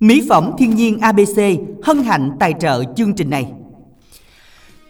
Mỹ phẩm thiên nhiên ABC hân hạnh tài trợ chương trình này.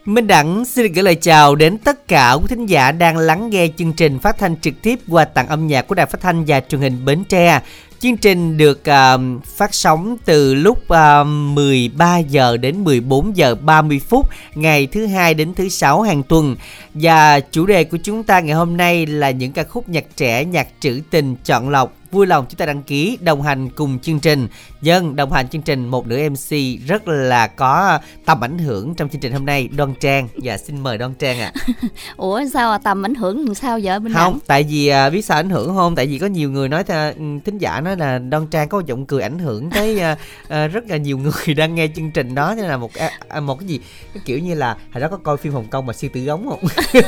Minh Đẳng xin gửi lời chào đến tất cả quý thính giả đang lắng nghe chương trình phát thanh trực tiếp qua tặng âm nhạc của Đài Phát thanh và Truyền hình Bến Tre. Chương trình được uh, phát sóng từ lúc um, uh, 13 giờ đến 14 giờ 30 phút ngày thứ hai đến thứ sáu hàng tuần. Và chủ đề của chúng ta ngày hôm nay là những ca khúc nhạc trẻ, nhạc trữ tình chọn lọc vui lòng chúng ta đăng ký đồng hành cùng chương trình dân đồng hành chương trình một nữ mc rất là có tầm ảnh hưởng trong chương trình hôm nay. Đoan trang và dạ, xin mời đoan trang ạ. À. ủa sao à, tầm ảnh hưởng làm sao vậy bên không tại vì à, biết sao ảnh hưởng không? Tại vì có nhiều người nói ừ, thính giả nói là đoan trang có giọng cười ảnh hưởng tới à, à, rất là nhiều người đang nghe chương trình đó. Nên là một à, à, một cái gì cái kiểu như là hồi đó có coi phim hồng kông mà siêu tử gống không? Ừ,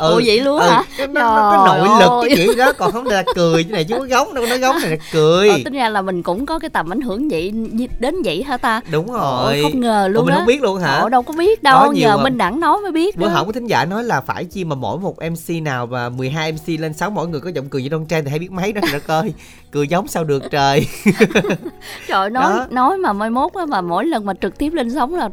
ủa vậy luôn ừ, hả? nó, nó, nó nội lực cái kiểu đó còn không là cười như này chứ có gống đâu nó gống này là cười. Ờ, tính ra là mình cũng có cái tầm ảnh hưởng vậy đến vậy hả ta? Đúng rồi. Ồ, không ngờ luôn Ồ, mình không biết luôn hả? Ồ, đâu có biết đâu nhờ minh đẳng nói mới biết bữa có thính giả nói là phải chi mà mỗi một mc nào và 12 mc lên sáu mỗi người có giọng cười như đông trang thì hãy biết mấy đó rồi coi cười giống sao được trời. Trời nói đó. nói mà mai mốt á mà mỗi lần mà trực tiếp lên sóng là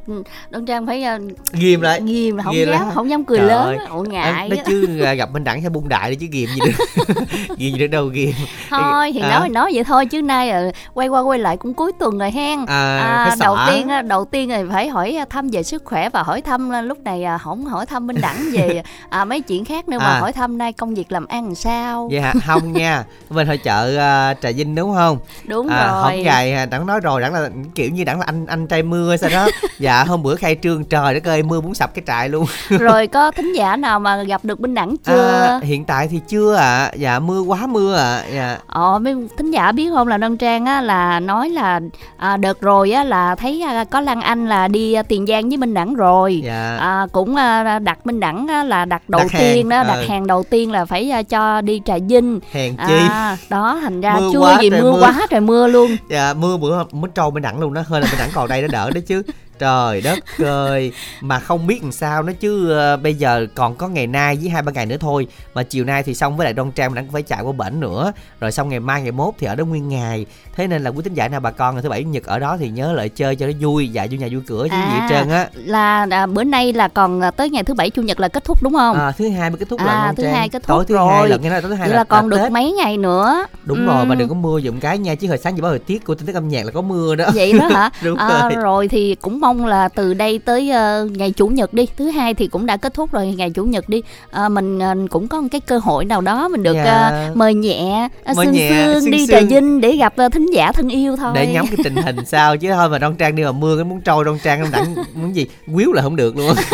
đông trang phải uh, ghim lại. là không ghim dám lại. không dám cười trời lớn ổ ngại nó chứ à, gặp minh đẳng sẽ bung đại đi chứ ghim gì được ghim gì được đâu ghim. Thôi thì à. nói nói vậy thôi chứ nay à, quay qua quay lại cũng cuối tuần rồi hen. À, à, đầu tiên đầu tiên thì phải hỏi thăm về sức khỏe và hỏi thăm lúc này không hỏi thăm minh đẳng về à, mấy chuyện khác nữa mà à. hỏi thăm nay công việc làm ăn sao. Vậy hả? Không nha. Bên hội chợ trà vinh đúng không? Đúng à, rồi. hôm ngày đặng nói rồi đặng là kiểu như đặng là anh anh trai mưa sao đó. Dạ hôm bữa khai trương trời đất ơi mưa muốn sập cái trại luôn. Rồi có thính giả nào mà gặp được minh đẳng chưa? à, hiện tại thì chưa ạ. À. dạ mưa quá mưa ạ. À. dạ. Ờ mấy thính giả biết không là đơn trang á là nói là à, đợt rồi á là thấy à, có lan anh là đi à, tiền giang với minh đẳng rồi dạ. à, cũng à, đặt minh đẳng á, là đặt đầu đặt tiên hàng. đó đặt ừ. hàng đầu tiên là phải à, cho đi trà vinh hèn chi à, đó thành ra mưa chưa quá gì mưa, mưa quá trời mưa luôn dạ mưa bữa mới trâu minh đẳng luôn đó hơi là minh đẳng còn đây nó đỡ đấy chứ trời đất ơi. Mà không biết làm sao nó chứ uh, bây giờ còn có ngày nay với hai ba ngày nữa thôi. Mà chiều nay thì xong với lại đoan trang mình phải chạy qua bển nữa. Rồi xong ngày mai ngày mốt thì ở đó nguyên ngày. Thế nên là quý tính giả nào bà con ngày thứ bảy nhật ở đó thì nhớ lại chơi cho nó vui dạ vô nhà vui cửa chứ à, gì hết trơn á. là à, bữa nay là còn à, tới ngày thứ bảy chủ nhật là kết thúc đúng không? À, thứ hai mới kết thúc à, là thứ hai kết thúc tối thứ rồi. hai là nghe nói tối thứ hai là, là còn là được Tết. mấy ngày nữa. Đúng ừ. rồi mà đừng có mưa dùm cái nha chứ hồi sáng dự báo thời tiết của tin tức âm nhạc là có mưa đó vậy đó hả? Đúng à, rồi. rồi thì cũng mong là từ đây tới uh, ngày chủ nhật đi. Thứ hai thì cũng đã kết thúc rồi ngày chủ nhật đi. Uh, mình uh, cũng có một cái cơ hội nào đó mình được dạ. uh, mời nhẹ uh, mời sương nhẹ, sương đi trà vinh để gặp uh, thính giả thân yêu thôi. Để ngắm cái tình hình sao chứ thôi mà đông trang đi mà mưa cái muốn trôi đông trang đặng muốn gì? Quýu là không được luôn.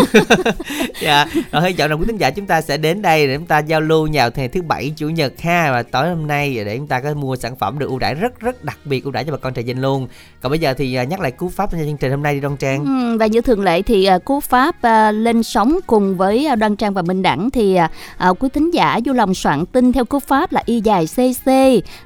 Dạ. Rồi hơi chọn đồng quý thính giả chúng ta sẽ đến đây để chúng ta giao lưu vào ngày thứ bảy chủ nhật ha. Và tối hôm nay để chúng ta có mua sản phẩm được ưu đãi rất rất đặc biệt ưu đãi cho bà con trà vinh luôn. Còn bây giờ thì nhắc lại cú pháp cho chương trình hôm nay đi đông trang ừ, và như thường lệ thì uh, cú pháp uh, lên sóng cùng với uh, đoan trang và minh đẳng thì uh, quý thính giả vui lòng soạn tin theo cú pháp là y dài cc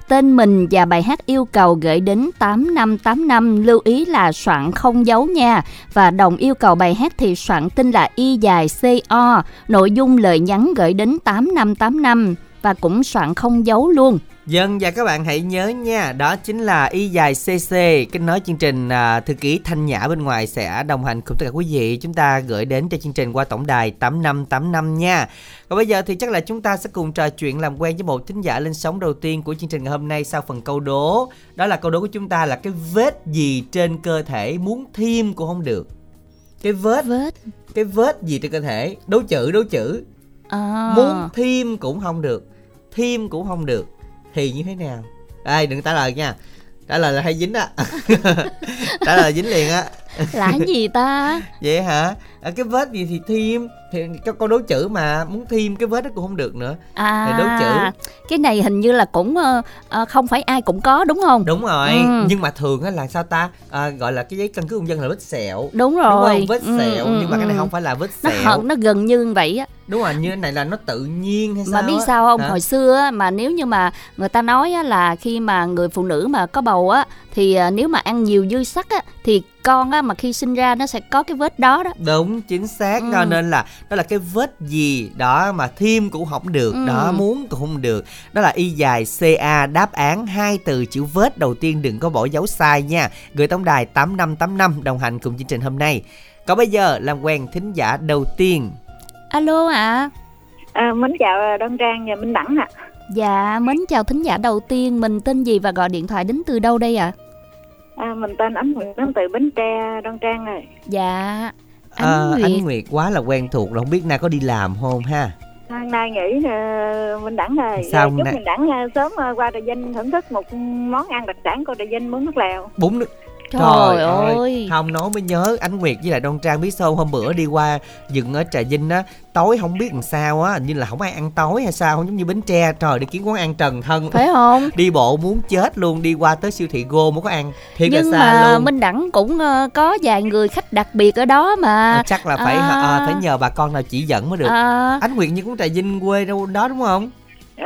tên mình và bài hát yêu cầu gửi đến 8585 lưu ý là soạn không dấu nha. Và đồng yêu cầu bài hát thì soạn tin là y dài co nội dung lời nhắn gửi đến 8585 và cũng soạn không dấu luôn Dân và các bạn hãy nhớ nha, đó chính là y dài CC, kết nối chương trình à, thư ký Thanh Nhã bên ngoài sẽ đồng hành cùng tất cả quý vị. Chúng ta gửi đến cho chương trình qua tổng đài 8585 nha. Còn bây giờ thì chắc là chúng ta sẽ cùng trò chuyện làm quen với một thính giả lên sóng đầu tiên của chương trình ngày hôm nay sau phần câu đố. Đó là câu đố của chúng ta là cái vết gì trên cơ thể muốn thêm cũng không được. Cái vết, vết. cái vết gì trên cơ thể, đố chữ, đố chữ. À. Muốn thêm cũng không được, thêm cũng không được. Thì như thế nào? Đây, đừng trả lời nha. Trả lời là hay dính á. Trả lời dính liền á là cái gì ta? Vậy hả? À, cái vết gì thì thêm. Thì cho con đố chữ mà muốn thêm cái vết đó cũng không được nữa. À thì đố chữ. cái này hình như là cũng uh, không phải ai cũng có đúng không? Đúng rồi. Ừ. nhưng mà thường á là sao ta? À, gọi là cái giấy căn cước công dân là vết sẹo. Đúng rồi. đúng không? vết ừ, sẹo. ừ, nhưng mà cái này ừ. không phải là vết sẹo. nó, nó gần như vậy á. Đúng rồi như này là nó tự nhiên hay mà sao biết á? sao không? Hả? hồi xưa á, mà nếu như mà người ta nói á, là khi mà người phụ nữ mà có bầu á thì à, nếu mà ăn nhiều dư sắc á thì con á mà khi sinh ra nó sẽ có cái vết đó đó. Đúng chính xác. Ừ. cho nên là đó là cái vết gì đó mà thêm cũng không được Ừ. đó muốn cũng không được. Đó là y dài ca đáp án hai từ chữ vết đầu tiên đừng có bỏ dấu sai nha. Gửi tổng đài tám năm tám năm đồng hành cùng chương trình hôm nay. Còn bây giờ làm quen thính giả đầu tiên. Alo ạ. À, mến chào Đoan Trang và Minh Đẳng ạ. dạ mến chào thính giả đầu tiên. Mình tên gì và gọi điện thoại đến từ đâu đây ạ? À, mình tên Ánh Nguyệt đến từ Bến Tre, Đoan Trang rồi. dạ ánh Ờ, nguyệt Ánh Nguyệt quá là quen thuộc rồi không biết nay có đi làm không ha Hôm nay nghỉ uh, Minh Đẳng rồi. Sao Rồi chúc nay- Minh Đẳng sớm qua Trà Vinh thưởng thức một món ăn đặc sản của Trà Vinh bún nước lèo. bún nước trời, ơi không nói mới nhớ ánh nguyệt với lại đoan trang biết không? hôm bữa đi qua dừng ở trà vinh á tối không biết làm sao á như là không ai ăn tối hay sao không giống như bến tre trời đi kiếm quán ăn trần thân. Phải không? Đi bộ muốn chết luôn đi qua tới siêu thị go mới có ăn thiệt nhưng là xa mà luôn. Minh đẳng cũng ờ, có vài người khách đặc biệt ở đó mà. Ờ, chắc là phải à. à, phải nhờ bà con nào chỉ dẫn mới được. À, ánh nguyệt như cũng trà vinh quê đâu đó đúng không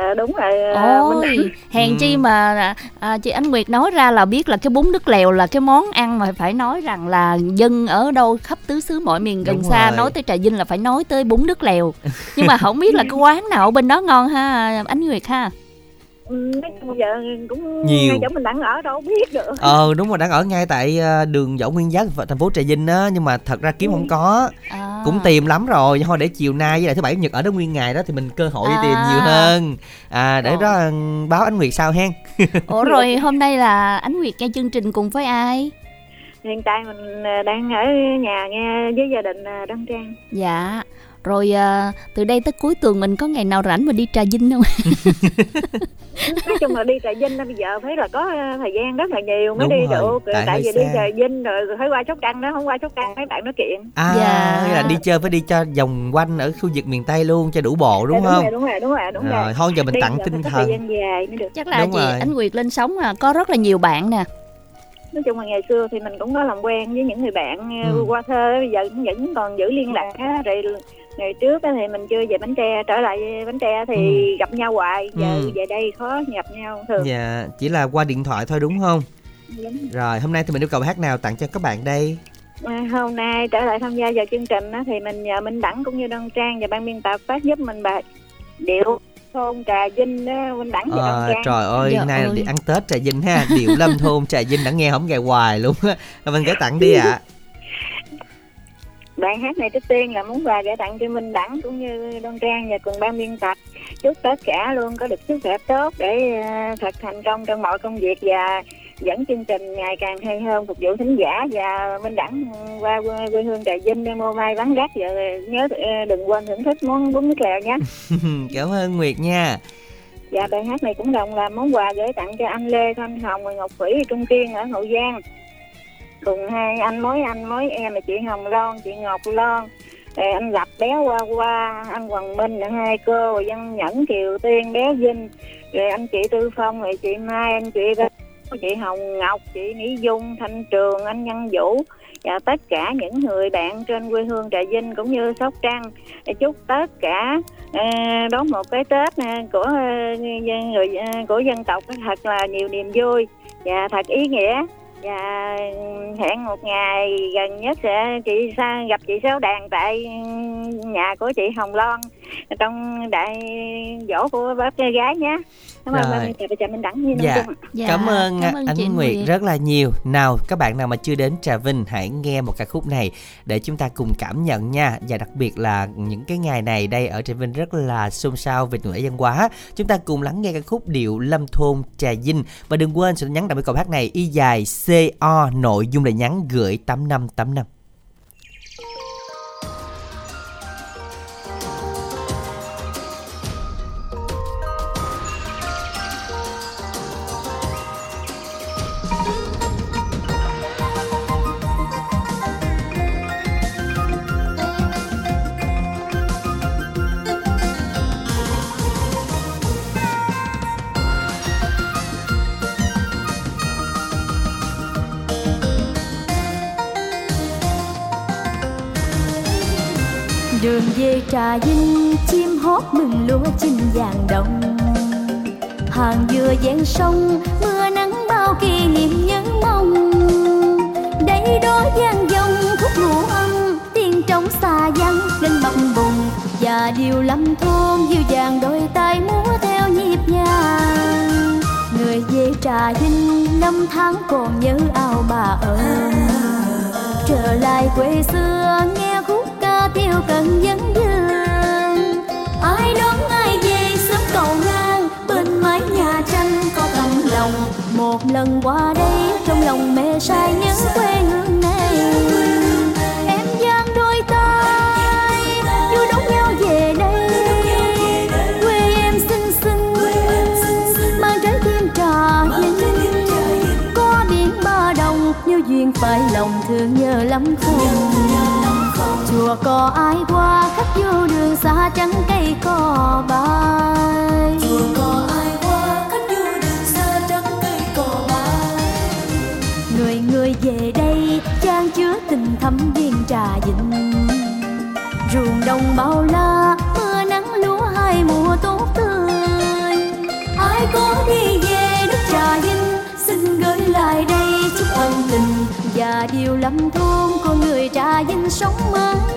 Ờ, đúng rồi Đẳng. ôi hèn Ừ. chi mà à, chị ánh nguyệt nói ra là biết là cái bún nước lèo là cái món ăn mà phải nói rằng là dân ở đâu khắp tứ xứ mọi miền gần Đúng xa rồi. nói tới trà vinh là phải nói tới bún nước lèo nhưng mà không biết là cái quán nào ở bên đó ngon ha ánh nguyệt ha nói chung bây giờ cũng Nhiều. ngay chỗ Minh Đẳng ở đâu biết được. ờ đúng rồi đang ở ngay tại ờ, đường võ nguyên giáp thành phố trà vinh á nhưng mà thật ra kiếm không có à. cũng tìm lắm rồi thôi để chiều nay với lại thứ bảy nhật ở đó nguyên ngày đó thì mình cơ hội đi À. tìm nhiều hơn à để Ồ. đó ừ, báo ánh nguyệt sao hen ủa rồi hôm nay là ánh nguyệt nghe chương trình cùng với ai Hiện tại mình ờ, đang ở nhà nghe với gia đình ờ, Đoan Trang. dạ rồi à, từ đây tới cuối tuần mình có ngày nào rảnh mà đi trà vinh không nói chung là đi trà vinh á, bây giờ thấy là có ờ, thời gian rất là nhiều mới Đúng đi rồi, được tại tại, vì đi xa. trà vinh rồi phải qua chốt trăng đó không qua chốt trăng mấy bạn nói chuyện à Dạ. nghĩa là đi chơi phải đi cho vòng quanh ở khu vực miền tây luôn cho đủ bộ đúng Dạ, không rồi đúng rồi đúng rồi đúng rồi rồi thôi giờ mình Đi tặng giờ tinh thần dài mới được chắc là Đúng chị rồi. ánh nguyệt lên sóng à, có rất là nhiều bạn nè nói chung là ngày xưa thì mình cũng có làm quen với những người bạn ờ, Ừ. qua thơ bây giờ cũng vẫn còn giữ liên lạc á. rồi ngày trước á thì mình chưa về bánh tre trở lại bánh tre thì Ừ. gặp nhau hoài giờ Ừ. về đây khó gặp nhau thường. Dạ chỉ là qua điện thoại thôi đúng không? Đúng. rồi. Hôm nay thì mình yêu cầu hát nào tặng cho các bạn đây? À, hôm nay trở lại tham gia vào chương trình á, thì mình nhờ Minh Đẳng cũng như Đoan Trang và ban biên tập phát giúp mình bài điệu thôn Trà Vinh đó, Minh Đẳng và Đoan à, Trang. trời ơi Dạ hôm nay là ơi. đi ăn tết trà vinh ha. Điệu lâm thôn trà vinh đã nghe không? Gài hoài luôn á. Mình gửi tặng đi ạ Bài hát này trước tiên là muốn quà gửi tặng cho Minh Đẳng cũng như Đoan Trang và cùng ban biên tập chúc tất cả luôn có được sức khỏe tốt để ờ, thật thành công trong mọi công việc và dẫn chương trình ngày càng hay hơn phục vụ thính giả và Minh Đẳng qua quê, quê hương Trà Vinh để mua may vắng gắt và nhớ ờ, đừng quên thưởng thức món bún nước lèo nhé. cảm ơn nguyệt nha Và bài hát này cũng đồng là món quà gửi tặng cho anh Lê Thanh Hồng và Ngọc Thủy Trung Kiên ở Hậu Giang. Cùng hai anh mối anh mối em là chị Hồng Loan, chị Ngọc Loan. Rồi anh gặp bé qua qua, anh Hoàng Minh, là hai cô, rồi Nhẫn, Kiều Tiên, bé Vinh. Rồi anh chị Tư Phong, rồi chị Mai, anh chị chị Hồng Ngọc, chị Mỹ Dung, Thanh Trường, anh Nhân Vũ và tất cả những người bạn trên quê hương Trà Vinh cũng như Sóc Trăng chúc tất cả ờ, đón một cái Tết ờ, của ờ, người của dân tộc thật là nhiều niềm vui và thật ý nghĩa dạ hẹn một ngày gần nhất sẽ chị sang gặp chị Sáu Đàn tại nhà của chị Hồng Loan trong đại dỗ của bác gái nhé cảm ơn chào chào Minh Đẳng như Dạ. Dạ, cảm ơn, cảm ơn chị Nguyệt rất là nhiều. Nào các bạn nào mà chưa đến Trà Vinh hãy nghe một ca khúc này để chúng ta cùng cảm nhận nha. Và đặc biệt là những cái ngày này đây ở Trà Vinh rất là xôn xao về tuần lễ văn hóa. Chúng ta cùng lắng nghe ca khúc điệu Lâm Thôn Trà Vinh. Và đừng quên sự nhắn đậm câu hát này y dài CO nội dung là nhắn gửi 8585 Hãy trà vinh, chim hót mừng lúa chim vàng đồng. Hàng dừa ven sông, mưa nắng bao kỷ niệm nhớ mong. Đây đó gian dông khúc ngũ âm tiếng trong xa vắng lên bập bùng. Và điều lâm thôn dịu dàng đôi tay múa theo nhịp nhàng. Người về trà vinh, năm tháng còn nhớ ao bà ơi trở lại quê xưa, nghe khúc ca theo cần dân đón ai về sớm cầu ngang. Bên mái nhà tranh có tấm lòng, một lần qua đây trong lòng mẹ say nhớ quê chùa có ai qua khách vô đường xa trắng cây cò bay? Chùa có ai qua khách vô đường xa trắng cây cò bay. Người người về đây trang chứa tình thắm viên trà vinh ruộng đồng bao la mưa nắng lúa hai mùa tốt tươi. Ai có đi về đất trà vinh xin gửi lại đây chút ân tình. Và điều lâm thôn của người trà vinh sống mãi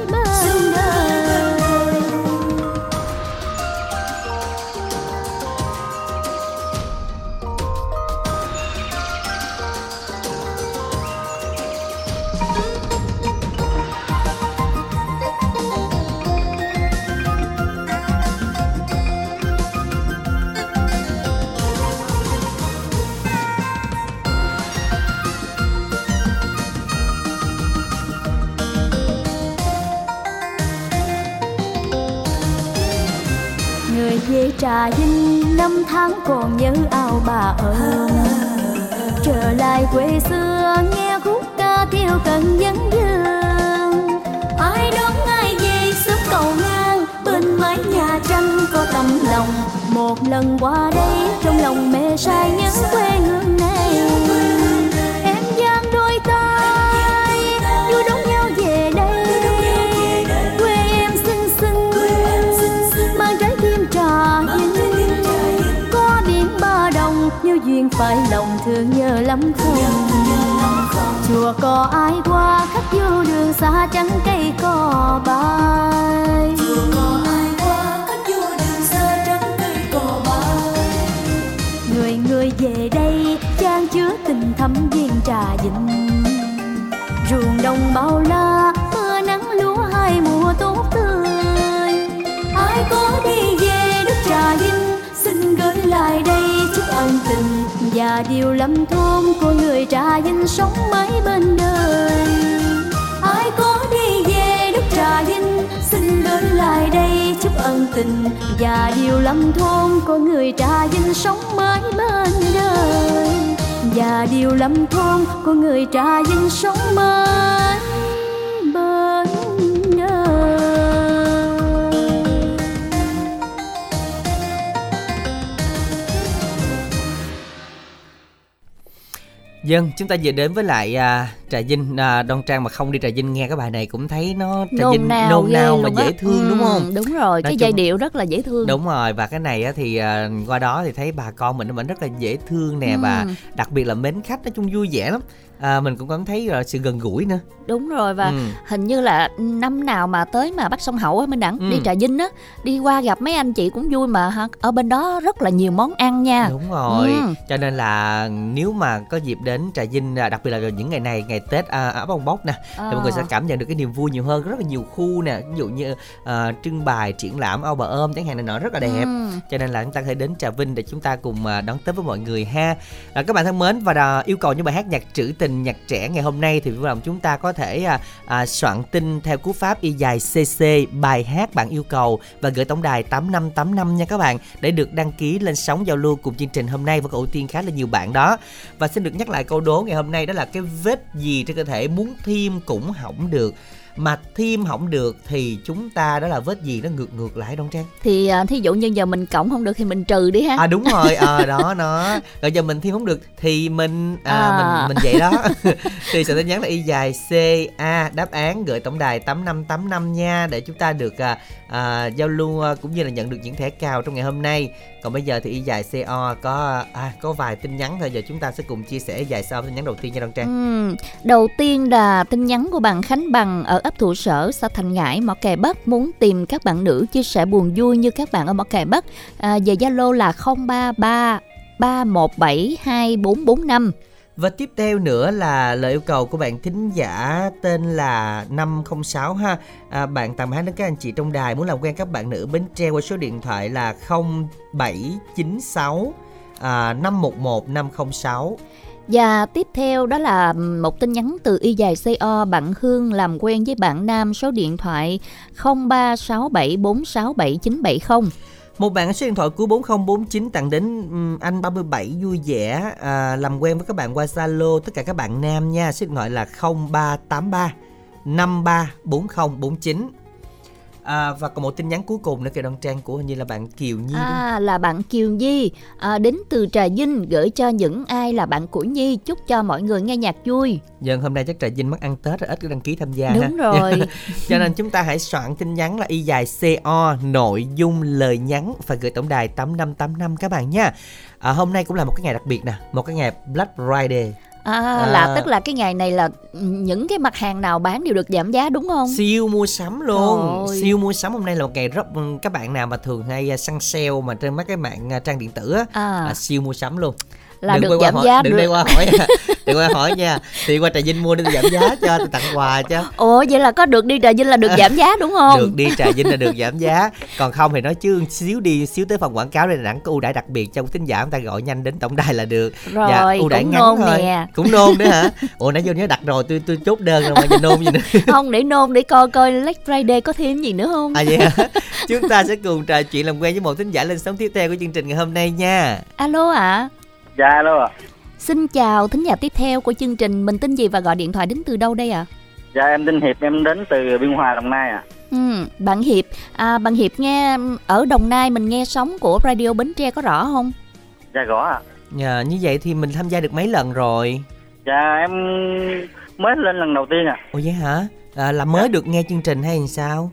trà vinh, năm tháng còn nhớ ao bà ơi trở lại quê xưa, nghe khúc ca theo cần dân dương. Ai đón ai về, sớm cầu ngang, bên mái nhà tranh có tấm lòng. Một lần qua đây, trong lòng mẹ say nhớ quê hương này. Phải lòng thương nhớ lắm không? Chùa có ai qua khách vô đường xa trắng cây cò bay? Người người về đây trang chứa tình thắm viên trà vinh ruộng đồng bao la và điều lầm thôn của người trà vinh sống mãi bên đời. Ai có đi về đất trà vinh, xin đến lại đây chúc ân tình. Và điều lầm thôn của người trà vinh sống mãi bên đời. Và điều lầm thôn của người trà vinh sống mãi Dân, chúng ta vừa đến với lại à, Trà Vinh à, Đoan Trang mà không đi Trà Vinh nghe cái bài này cũng thấy nó Trà Vinh nôn nao, nôn nao mà dễ thương đúng Ừ, không? đúng rồi Nói cái chung- giai điệu rất là dễ thương Đúng rồi và cái này á, thì à, qua đó thì thấy bà con mình nó vẫn rất là dễ thương nè Ừ. và đặc biệt là mến khách nói chung vui vẻ lắm. À, mình cũng cảm thấy là sự gần gũi nữa. đúng rồi và Ừ. hình như là năm nào mà tới mà bắt sông hậu á minh đẳng Ừ. đi trà vinh á đi qua gặp mấy anh chị cũng vui mà hả ở bên đó rất là nhiều món ăn nha Đúng rồi. Ừ. Cho nên là nếu mà có dịp đến Trà Vinh à, đặc biệt là những ngày này ngày Tết à, áo bông bóc nè thì mọi người sẽ cảm nhận được cái niềm vui nhiều hơn rất là nhiều khu nè ví dụ như à, trưng bày triển lãm ao bà ôm chẳng hạn này nọ rất là đẹp Ừ. cho nên là chúng ta có thể đến Trà Vinh để chúng ta cùng à, đón Tết với mọi người ha à, các bạn thân mến và à, yêu cầu những bài hát nhạc trữ tình nhạc trẻ ngày hôm nay thì vui lòng chúng ta có thể à, à, soạn tin theo cú pháp y dài cc bài hát bạn yêu cầu và gửi tổng đài 8585 nha các bạn để được đăng ký lên sóng giao lưu cùng chương trình hôm nay và ưu tiên khá là nhiều bạn đó. Và xin được nhắc lại câu đố ngày hôm nay đó là cái vết gì trên cơ thể muốn thêm cũng hỏng được mà thêm không được thì chúng ta đó là vết gì nó ngược ngược lại Đông Trang? Thì à, thí dụ như giờ mình cộng không được thì mình trừ đi ha. À đúng rồi ờ đó nó rồi giờ mình thêm không được thì mình à, À. mình mình vậy đó. Thì sự tin nhắn là y dài c a đáp án gửi tổng đài tám năm tám năm nha để chúng ta được à, à, giao lưu à, cũng như là nhận được những thẻ cào trong ngày hôm nay còn bây giờ thì y dài co có à, có vài tin nhắn thôi giờ chúng ta sẽ cùng chia sẻ y dài sau tin nhắn đầu tiên nha Đông Trang ừ, đầu tiên là tin nhắn của bạn Khánh Bằng ở ấp Thủ Sở, xã Thành Ngãi, Mỏ kè Bắc muốn tìm các bạn nữ chia sẻ buồn vui như các bạn ở Mỏ kè Bắc. À, về Zalo là 033 317 2445. Và tiếp theo nữa là lời yêu cầu của bạn thính giả tên là 506 ha. À, bạn tạm hát đến các anh chị trong đài muốn làm quen các bạn nữ Bến Tre qua số điện thoại là 0796 à, 511 506. Và tiếp theo đó là một tin nhắn từ y dài CO bạn Hương làm quen với bạn Nam số điện thoại 0367467970. Một bạn số điện thoại cuối 4049 tặng đến um, anh 37 vui vẻ à, làm quen với các bạn qua Zalo tất cả các bạn nam nha. Số điện thoại là 0383 534049. À, và còn một tin nhắn cuối cùng nữa kìa Đoan Trang của hình như là bạn Kiều Nhi đúng? À là bạn Kiều Nhi à, đến từ Trà Vinh gửi cho những ai là bạn của Nhi chúc cho mọi người nghe nhạc vui. Dân hôm nay chắc Trà Vinh mất ăn Tết rồi ít có đăng ký tham gia ha. Đúng rồi. Cho nên chúng ta hãy soạn tin nhắn là y dài CO nội dung lời nhắn phải gửi tổng đài 8585 các bạn nha. À, hôm nay cũng là một cái ngày đặc biệt nè, một cái ngày Black Friday. À, À. là tức là cái ngày này là những cái mặt hàng nào bán đều được giảm giá đúng không? Siêu mua sắm luôn. Trời. Siêu mua sắm hôm nay là một ngày rất các bạn nào mà thường hay à, săn sale mà trên mấy cái mạng à, trang điện tử á À, là siêu mua sắm luôn. là đừng được giảm hỏi, giá đừng được. đây qua hỏi đừng qua hỏi nha. Thì qua Trà Vinh mua để giảm giá cho, tôi tặng quà cho. Ủa vậy là có được đi Trà Vinh là được giảm giá đúng không? được đi trà vinh là được giảm giá còn không thì nói chứ xíu đi xíu tới phòng quảng cáo đây là đẳng có ưu đãi đặc biệt cho thính giả chúng ta gọi nhanh đến tổng đài là được Rồi, Dạ, ưu đãi cũng ngắn nôn thôi nè. cũng nôn nữa hả ủa nãy vô nhớ đặt rồi tôi tôi chốt đơn rồi mà nôn gì nữa không để nôn để coi coi Black Friday có thêm gì nữa không? à vậy hả chúng ta sẽ cùng trò chuyện làm quen với một thính giả lên sóng tiếp theo của chương trình ngày hôm nay nha Alo ạ. Dạ alo ạ. Xin chào thính giả tiếp theo của chương trình Mình tên gì và gọi điện thoại đến từ đâu đây ạ? Dạ em tên Hiệp em đến từ Biên Hòa Đồng Nai ạ. Ừ, bạn Hiệp, à, bạn Hiệp nghe ở Đồng Nai mình nghe sóng của Radio Bến Tre có rõ không? Dạ rõ ạ. Nhờ như vậy thì mình tham gia được mấy lần rồi Dạ em mới lên lần đầu tiên ạ. ủa vậy hả à, là mới được nghe chương trình hay sao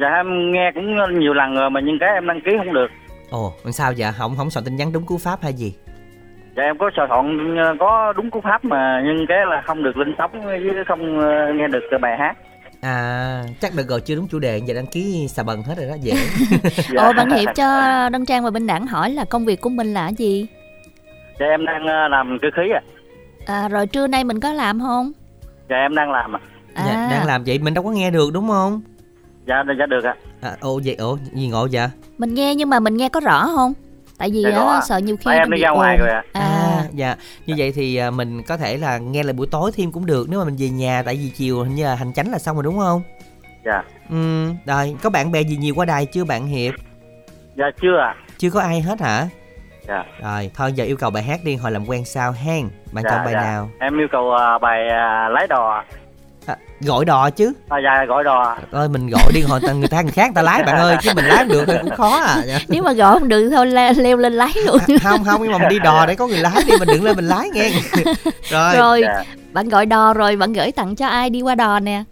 Dạ em nghe cũng nhiều lần rồi mà nhưng cái em đăng ký không được. ồ làm sao vậy không không soạn tin nhắn đúng cú pháp hay gì Dạ em có soạn soạn ờ, có đúng cú pháp mà nhưng cái là không được lên sóng với không ờ, nghe được cái bài hát. À, chắc được rồi chưa đúng chủ đề giờ đăng ký xà bần hết rồi đó dễ. Dạ. Ồ, bạn Hiệp cho Đăng Trang và Bình Đẳng hỏi là công việc của mình là gì? Dạ em đang ờ, làm cơ khí ạ. À, rồi trưa nay mình có làm không? Dạ em đang làm ạ. À, Dạ, đang làm vậy mình đâu có nghe được đúng không? Dạ dạ được ạ. À, ồ vậy ồ gì ngộ vậy? Mình nghe nhưng mà mình nghe có rõ không? Tại vì á, sợ nhiều khi em nó đi ra ngoài rồi ạ. À, dạ. Như vậy thì à, mình có thể là nghe lại buổi tối thêm cũng được nếu mà mình về nhà tại vì chiều hình như là hành chánh là xong rồi đúng không? Dạ. Ừ, rồi có bạn bè gì nhiều qua đài chưa bạn Hiệp? Dạ chưa ạ. Chưa có ai hết hả? Dạ. Rồi, thôi giờ yêu cầu bài hát đi hồi làm quen sao hen. Bạn Dạ, chọn bài dạ. nào? Em yêu cầu ờ, bài ờ, lái đò. À, gọi đò chứ. À, dạ gọi đò. Ơi mình gọi đi hồi người ta người khác người ta lái bạn ơi chứ mình lái được thì cũng khó à. Dạ. nếu mà gọi không được thôi le- leo lên lái luôn. không không nhưng mà mình đi đò để có người lái đi mình đừng lên mình lái nghe rồi rồi, Dạ. bạn gọi đò rồi bạn gửi tặng cho ai đi qua đò nè?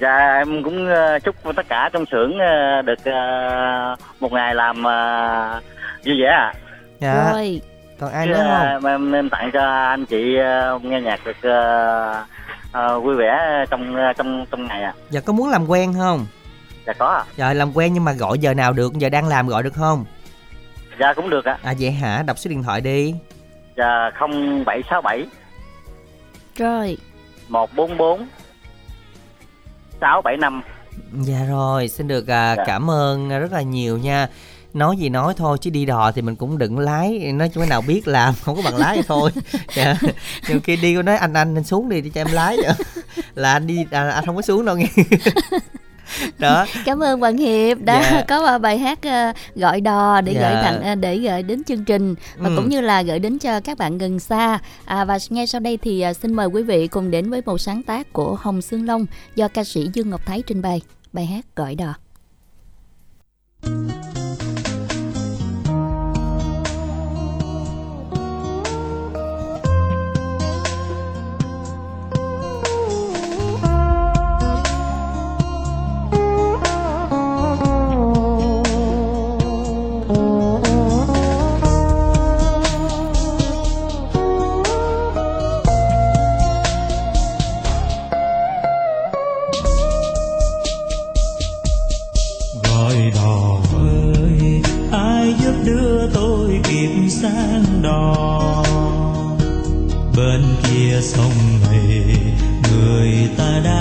Dạ em cũng ờ, chúc tất cả trong xưởng ờ, được ờ, một ngày làm vui vẻ ạ. dạ Rồi, còn ai Chứ, nữa không em, em tặng cho anh chị nghe nhạc được ờ, vui vẻ trong trong trong ngày ạ. giờ có muốn làm quen không Dạ có ạ. giờ làm quen nhưng mà gọi giờ nào được giờ đang làm gọi được không Dạ cũng được ạ. à vậy hả đọc số điện thoại đi Dạ 0767 rồi. 144 675. dạ rồi xin được à, Dạ. cảm ơn rất là nhiều nha nói gì nói thôi chứ đi đò thì mình cũng đừng lái nói chung cái nào biết làm không có bằng lái thì thôi dạ. nhiều khi đi có nói anh anh anh xuống đi để cho em lái vậy. là anh đi à, anh không có xuống đâu nghe đó cảm ơn bạn hiệp đã Dạ. có bài hát ờ, gọi đò để Dạ. gửi tặng ờ, để gửi đến chương trình và Ừ. cũng như là gửi đến cho các bạn gần xa à, và ngay sau đây thì ờ, xin mời quý vị cùng đến với một sáng tác của Hồng Sương Long do ca sĩ Dương Ngọc Thái trình bày bài hát gọi đò gọi sáng đỏ bên kia sông này người ta đã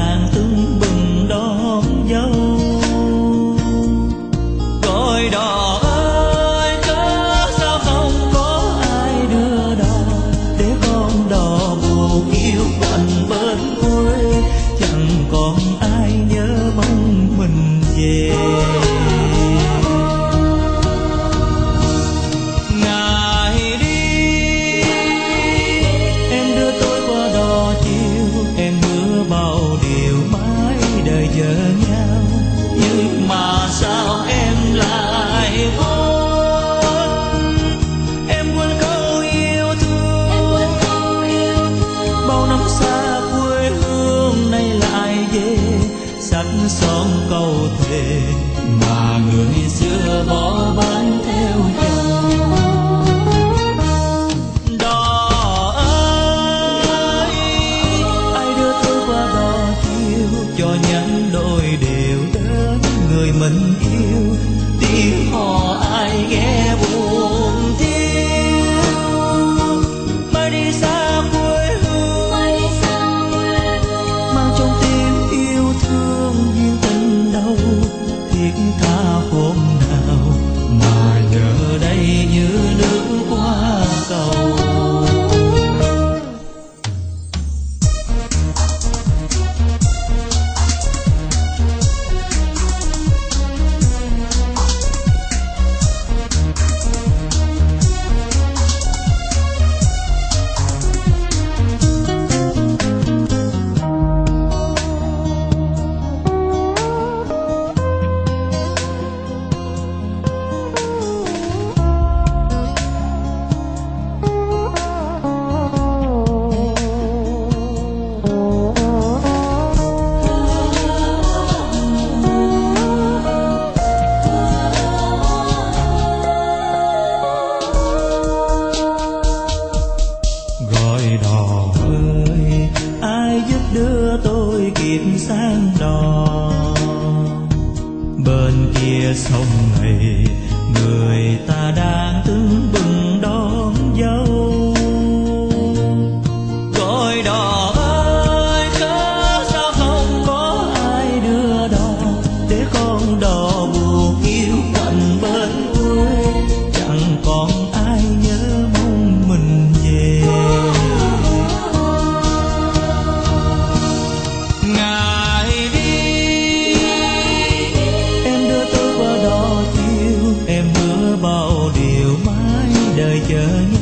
điều mãi đời chờ nhau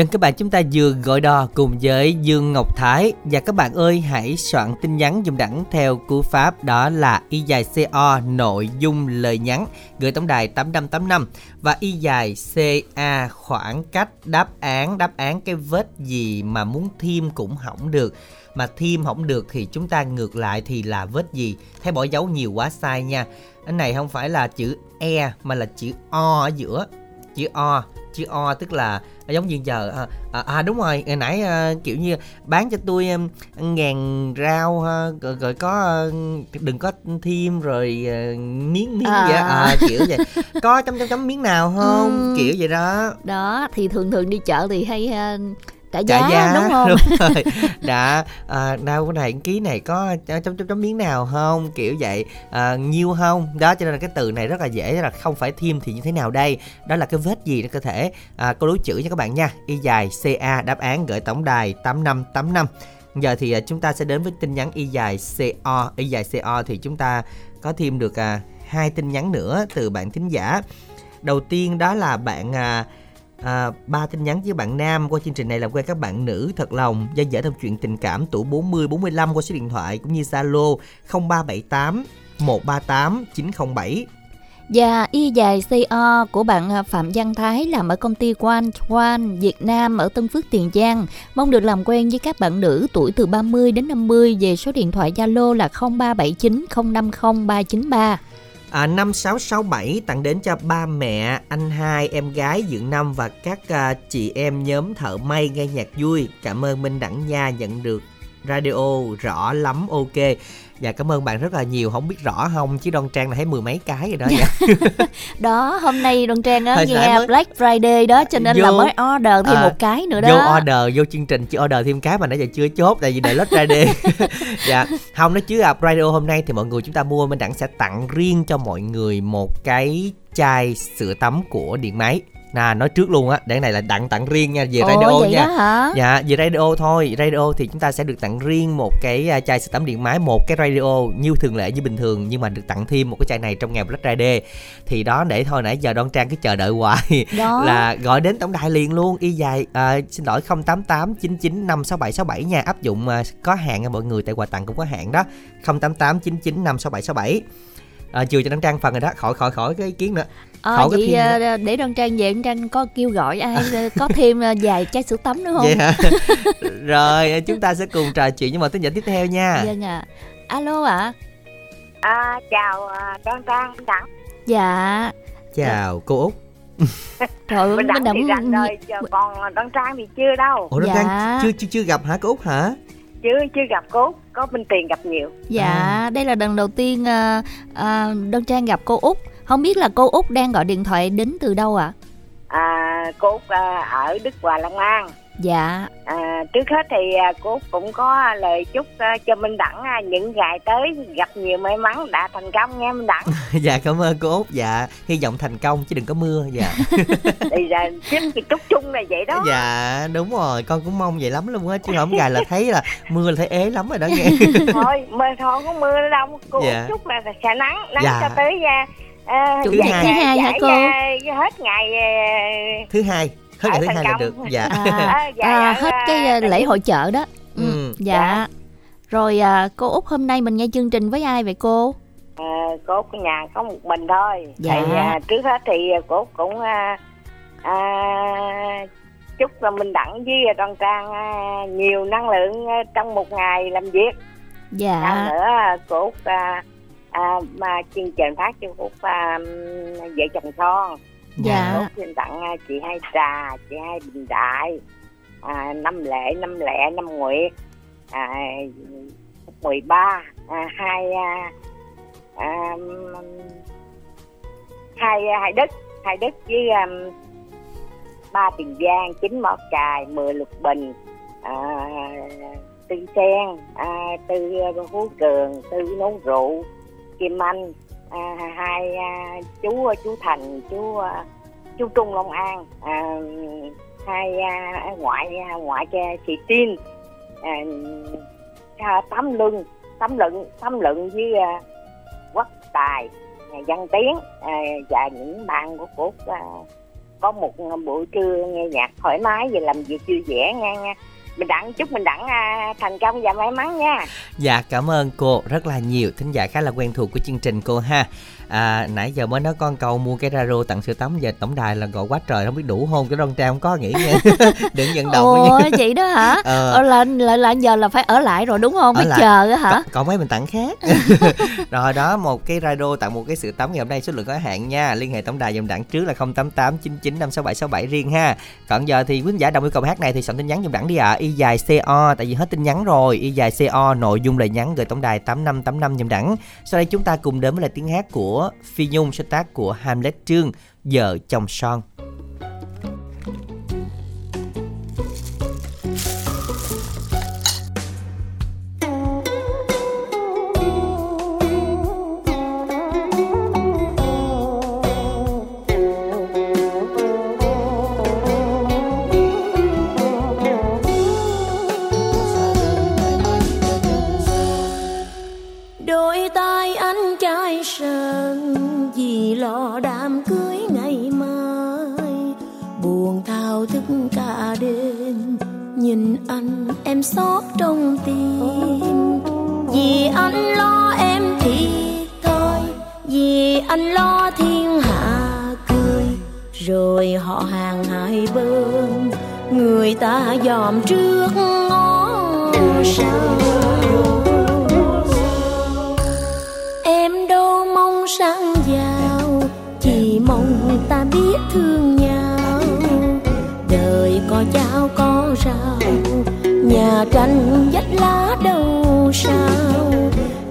Dân, các bạn, chúng ta vừa gọi đò cùng với Dương Ngọc Thái. Và các bạn ơi, hãy soạn tin nhắn dùng đẳng theo cú pháp đó là y dài CO nội dung lời nhắn gửi tổng đài 8585 Và y dài CA khoảng cách đáp án. Đáp án cái vết gì mà muốn thêm cũng hỏng được. Mà thêm không được thì chúng ta ngược lại thì là vết gì? Thấy bỏ dấu nhiều quá, sai nha. Cái này không phải là chữ e mà là chữ o ở giữa. Chữ o chữ o tức là giống như giờ à, à, à đúng rồi hồi nãy à, kiểu như bán cho tôi um, ngàn rau ha, rồi, rồi có uh, đừng có thêm rồi uh, miếng miếng À. vậy à, kiểu vậy có chấm chấm chấm miếng nào không Ừm. kiểu vậy đó đó thì thường thường đi chợ thì hay trả trả giá, giá đúng không? rồi. Đã à, đâu cái này ký này có chấm chấm chấm miếng nào không? Kiểu vậy. À, nhiêu không? Đó cho nên là cái từ này rất là dễ là không phải thêm thì như thế nào đây? Đó là cái vết gì trong cơ thể? À, câu đố chữ cho các bạn nha. Y dài ca đáp án gửi tổng đài tám năm tám năm. Giờ thì à, chúng ta sẽ đến với tin nhắn y dài co y dài co thì chúng ta có thêm được à, hai tin nhắn nữa từ bạn thính giả. Đầu tiên đó là bạn à, à, ba tin nhắn với bạn nam qua chương trình này làm quen các bạn nữ thật lòng do dở thêm chuyện tình cảm tuổi 40 45 qua số điện thoại cũng như Zalo 0378 138 907 Và y dài CO của bạn à, Phạm Văn Thái làm ở công ty Quan quan Việt Nam ở Tân Phước Tiền Giang. Mong được làm quen với các bạn nữ tuổi từ 30 đến 50 về số điện thoại Zalo là 0379 050 393. À, 5667 tặng đến cho ba mẹ, anh hai, em gái dưỡng Năm và các à, chị em nhóm thợ may nghe nhạc vui. Cảm ơn Minh Đẳng Nha nhận được radio rõ lắm ok. Và cảm ơn bạn rất là nhiều, không biết rõ không chứ Đoan Trang là thấy mười mấy cái rồi đó. Dạ. Đó, hôm nay Đoan Trang á, nghe mới- Black Friday đó cho nên là Vô- mới order thêm à, một cái nữa đó. vô order vô chương trình chỉ order thêm cái mà nãy giờ chưa chốt tại vì đợi ra đi dạ không nói chứ à radio hôm nay thì mọi người chúng ta mua minh đẳng sẽ tặng riêng cho mọi người một cái chai sữa tắm của điện máy nà nói trước luôn á để cái này là tặng tặng riêng nha về Ồ, radio vậy nha. đó hả? Dạ, về radio thôi Radio thì chúng ta sẽ được tặng riêng một cái à, chai sữa tắm điện máy Một cái radio như thường lệ như bình thường Nhưng mà được tặng thêm một cái chai này trong ngày Black Friday. Thì đó để thôi nãy giờ Đoan Trang cứ chờ đợi hoài. Đó. Là gọi đến tổng đài liền luôn Y dài, à, xin lỗi 088 99 56767 nha. Áp dụng à, có hạn nha mọi người Tại quà tặng cũng có hạn đó. 088 99 56767 à, Chừa cho Đoan Trang phần rồi đó Khỏi khỏi khỏi cái ý kiến nữa À, Khỏi có vậy thêm à, để Đoan Trang về Đoan Trang có kêu gọi ai à, có thêm à, vài chai sữa tắm nữa không? Vậy hả? Rồi chúng ta sẽ cùng trò chuyện với một tín giả tiếp theo nha Vâng ạ. Alo ạ. À, chào à, Đoan Trang, Minh Đẳng. Dạ. Chào cô Út Trời ơi, mình Đẳng thì đậm rảnh rồi, chờ còn Đoan Trang thì chưa đâu. Ủa Đoan Dạ. Trang chưa, chưa chưa gặp hả cô Út hả? Chưa chưa gặp cô, có Minh Tiền gặp nhiều. Dạ, đây là lần đầu tiên à, à, Đoan Trang gặp cô Út. Không biết là cô Út đang gọi điện thoại đến từ đâu ạ? À, cô à, ở Đức Hòa Long An. Dạ. À, trước hết thì à, cô cũng có lời chúc à, cho Minh Đẳng à, những ngày tới gặp nhiều may mắn đã thành công nha Minh Đẳng. dạ cảm ơn cô Út Dạ hy vọng thành công chứ đừng có mưa Dạ thì à, chính cái chúc chung là vậy đó. dạ đúng rồi con cũng mong vậy lắm luôn á chứ không gài là thấy là mưa là thấy ế lắm rồi đó nghe thôi mưa thôi không mưa nữa đâu. Cô Dạ. chúc là sẽ nắng, nắng Dạ. cho tới à, à, Chủ giải- thứ hai hả giải, cô? à, hết ngày à, thứ hai hết ngày thứ hai là được dạ À, À, dạ, à, dạ, hết cái à, dạ, lễ dạ. hội chợ đó. Ừ. Ừ. Dạ. Dạ. Rồi à, cô Út hôm nay mình nghe chương trình với ai vậy cô? à, cô ở nhà có một mình thôi. Dạ. Thì à, trước hết thì cô cũng à, à, chúc là Minh Đẳng với Đoan Trang à, nhiều năng lượng à, trong một ngày làm việc. Dạ. nữa cô à, à, mà chương trình phát cho cô à, vợ chồng son. Dạ. Cô xin tặng à, chị hai trà, chị hai bình đại, à, năm lệ, năm lệ, năm nguyệt, à, 13, à, hai à, à, hai hai đất, hai đất với um, ba tiền giang, chín mỏ cài, mười lục bình, à, tư sen, à, tư phú cường, tư nấu rượu, kim anh, à, hai à, chú à, chú thành, chú à, chú Trung Long An, à, hai à, ngoại à, ngoại cha, chị Tin, à, à, Tấm Lưng, Tấm Lận, Tấm Lận với à, Quốc Tài, à, Văn Tiến à, và những bạn của của à, có một buổi trưa nghe nhạc thoải mái và làm việc vui vẻ nha nha mình đặng chúc mình đặng à, thành công và may mắn nha. Dạ cảm ơn cô rất là nhiều. Thính giả khá là quen thuộc của chương trình cô ha à, Nãy giờ mới nói con câu mua cái radio tặng sữa tắm Giờ tổng đài là gọi quá trời Không biết đủ hôn cái Đoan Trang không có nghĩ nha Đừng vận động nha. vậy đó hả? Ờ. Ờ. Là, là là giờ là phải ở lại rồi đúng không? Phải chờ á hả? Còn, mấy mình tặng khác Rồi đó một cái radio tặng một cái sữa tắm Ngày hôm nay số lượng có hạn nha Liên hệ tổng đài dòng đẳng trước là 088 99 56767 riêng ha Còn giờ thì quý giả đồng yêu cầu hát này Thì soạn tin nhắn dòng đẳng đi ạ Y dài CO Tại vì hết tin nhắn rồi Y dài CO nội dung lời nhắn gửi tổng đài 8585 dòng đẳng Sau đây chúng ta cùng đến với lại tiếng hát của Phi Nhung Sáng tác của Hamlet Trương Vợ chồng son. Lo đám cưới ngày mai. Buồn thao thức cả đêm, nhìn anh em xót trong tim. Vì anh lo em thì thôi, vì anh lo thiên hạ cười. Rồi họ hàng hai bên, người ta dòm trước ngó sau Em đâu mong sáng giàu thương nhau. Đời có cháo có rau Nhà tranh dách lá đâu sao?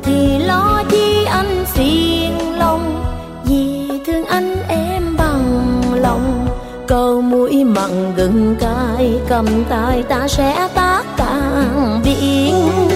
Thì lo chi anh xiên lòng, Vì thương anh em bằng lòng. Câu mũi mặn gừng cay, Cầm tay ta sẽ tác cạn biển.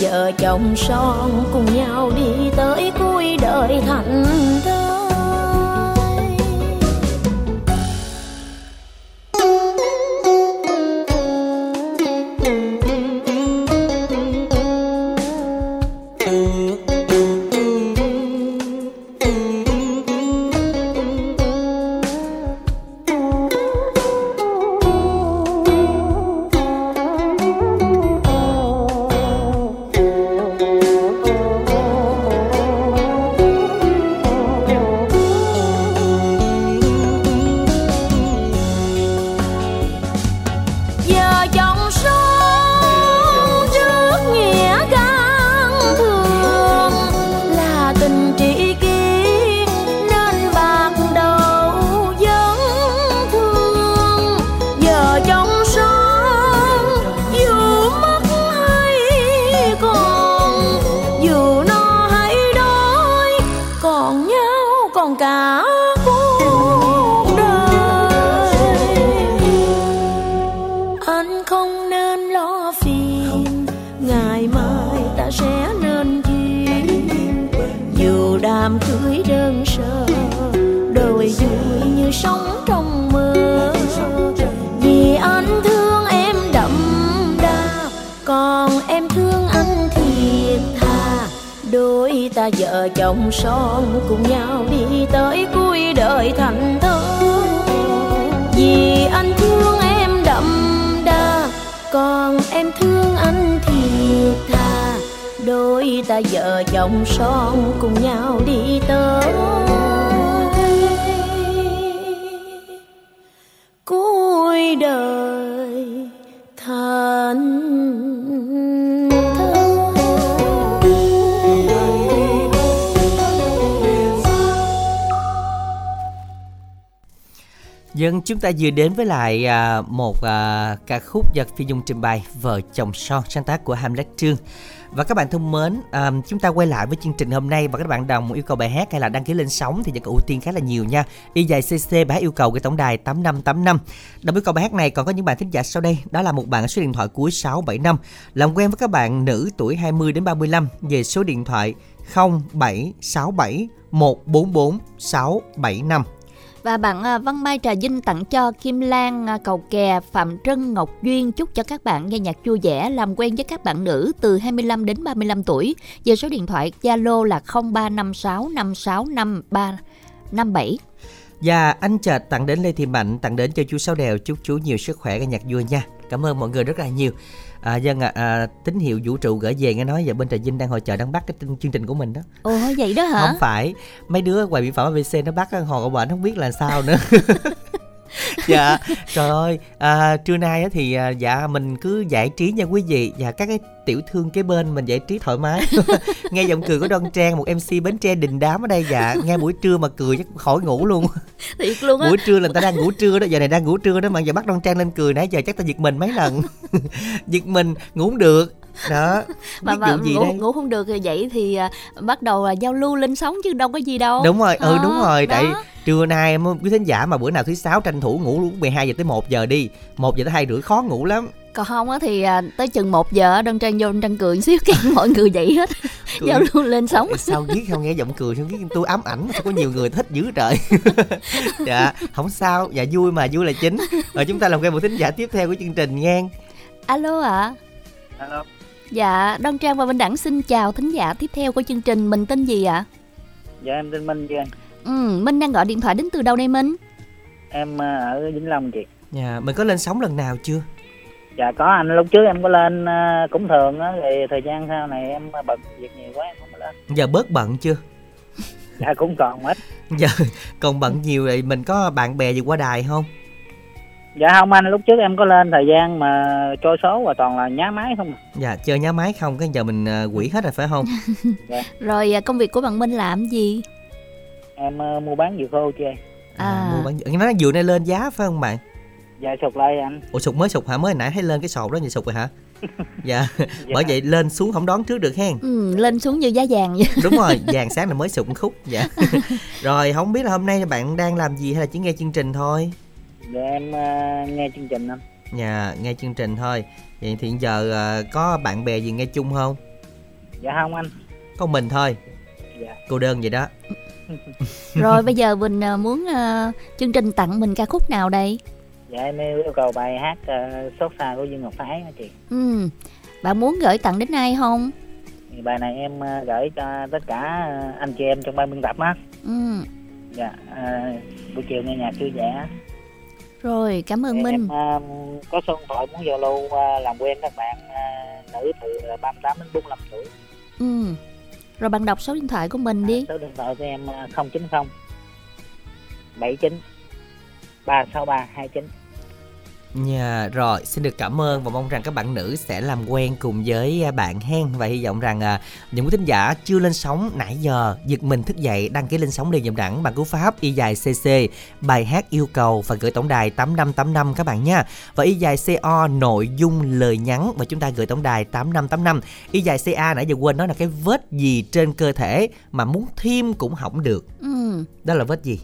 Vợ chồng son cùng nhau đi tới cuối đời thành em thương anh thiệt thà. Đôi ta vợ chồng son cùng nhau đi tới. Cuối đời. Dân chúng ta vừa đến với lại à, một à, ca khúc do Phi Nhung trình bày Vợ chồng son sáng tác của Hamlet Trương. Và các bạn thân mến, à, chúng ta quay lại với chương trình hôm nay và các bạn đồng yêu cầu bài hát hay là đăng ký lên sóng thì nhận ưu tiên khá là nhiều nha. Y dài CC bài hát yêu cầu cái tổng đài 8585. Đồng yêu cầu bài hát này còn có những bạn thính giả sau đây, đó là một bạn số điện thoại cuối 675 làm quen với các bạn nữ tuổi 20 đến 35 về số điện thoại 0767 144 675. Và bạn à, Văn Mai Trà Vinh tặng cho Kim Lan à, Cầu Kè, Phạm Trân Ngọc Duyên chúc cho các bạn nghe nhạc vui vẻ, làm quen với các bạn nữ từ 25 đến 35 tuổi. Về số điện thoại Zalo là 0356565357 Và anh Trạch tặng đến Lê Thị Mạnh, tặng đến cho chú Sáu Đèo, chúc chú nhiều sức khỏe và nhạc vui nha. Cảm ơn mọi người rất là nhiều. À, dân ạ, à, tín hiệu vũ trụ gửi về nghe nói giờ bên Trà Vinh đang hội chợ đang bắt cái chương trình của mình đó. Ồ vậy đó hả? Không phải, mấy đứa ngoài mỹ phẩm ABC nó bắt hòn của bệnh không biết là sao nữa. dạ trời ơi à, trưa nay á thì à, dạ mình cứ giải trí nha quý vị. Và các cái tiểu thương kế bên mình giải trí thoải mái. Nghe giọng cười của đoan trang một mc bến tre đình đám ở đây dạ nghe buổi trưa mà cười chắc khỏi ngủ luôn. Thiệt luôn á. buổi trưa là người ta đang ngủ trưa đó giờ này đang ngủ trưa đó mà giờ bắt đoan trang lên cười nãy giờ chắc ta giật mình mấy lần. Giật mình ngủ không được đó Mà, biết mà ngủ, đây ngủ không được thì vậy thì à, bắt đầu là giao lưu lên sóng chứ đâu có gì đâu. đúng rồi ừ Đó, đúng rồi. Tại đó. trưa nay em quý thính giả mà bữa nào thứ sáu tranh thủ ngủ lúc 12 giờ tới 1 giờ đi 1 giờ tới hai rưỡi khó ngủ lắm. Còn không á thì à, tới chừng 1 giờ Đơn Trang vô Trang cười xíu cái mọi người dậy hết. Cười. Giao lưu lên sóng. Sao biết không nghe giọng cười sao biết tôi ám ảnh mà sao có nhiều người thích dữ trời. Dạ không sao. Dạ vui mà vui là chính. Rồi chúng ta làm quen một thính giả tiếp theo của chương trình nghe Alo ạ. Alo. Dạ Đơn Trang và Bình Đẳng xin chào thính giả tiếp theo của chương trình Mình tên gì ạ? Dạ em tên Minh chị ơi. Ừ, Minh đang gọi điện thoại đến từ đâu đây Minh? Em à, ở Vĩnh Long chị. dạ mình có lên sóng lần nào chưa Dạ có anh lúc trước em có lên à, cũng thường á, rồi thời gian sau này em bận việc nhiều quá em không có lên. giờ bớt bận chưa Dạ cũng còn ít. giờ còn bận nhiều rồi mình có bạn bè gì qua đài không Dạ không anh lúc trước em có lên thời gian mà trôi số và toàn là nhá máy không. à. dạ chơi nhá máy không cái giờ mình à, quỷ hết rồi phải không Rồi à, công việc của bạn Minh làm gì? Em à, mua bán dừa khô chị ơi. À. mua bán nó vừa nay lên giá phải không bạn Dạ sụt lại anh. ủa sụt mới sụt hả mới nãy thấy lên cái sọt đó vậy sụt rồi hả dạ bởi vậy lên xuống không đón trước được hen Ừ, lên xuống như giá vàng vậy đúng rồi vàng sáng là mới sụt một khúc dạ rồi không biết là hôm nay bạn đang làm gì hay là chỉ nghe chương trình thôi Dạ em à, nghe chương trình anh. dạ nghe chương trình thôi vậy thì giờ à, có bạn bè gì nghe chung không Dạ không anh. có mình thôi Dạ. cô đơn vậy đó Rồi bây giờ Bình à, muốn à, chương trình tặng mình ca khúc nào đây? Dạ em yêu cầu bài hát uh, Sốt xa của Dương Ngọc Thái đó chị. Ừ, bạn muốn gửi tặng đến ai không? Thì bài này em à, gửi cho tất cả anh chị em trong ban biên tập á. Ừ, Dạ, à, buổi chiều nghe nhạc vui vẻ. Rồi cảm ơn Em Minh à, có số điện thoại muốn giao lưu à, làm quen các bạn à, nữ từ 38 đến 45 tuổi. Ừ, rồi bạn đọc số điện thoại của mình đi Số điện thoại của em à, 090 79 363 29. Dạ rồi, xin được cảm ơn và mong rằng các bạn nữ sẽ làm quen cùng với à, bạn hen. Và hy vọng rằng à, những quý thính giả chưa lên sóng nãy giờ giật mình thức dậy đăng ký lên sóng liền dùm đẳng bằng cú pháp y dài cc bài hát yêu cầu và gửi tổng đài 8585 các bạn nha. Và y dài co nội dung lời nhắn và chúng ta gửi tổng đài 8585 y dài ca nãy giờ quên nói là cái vết gì trên cơ thể mà muốn thêm cũng không được. Ừ, đó là vết gì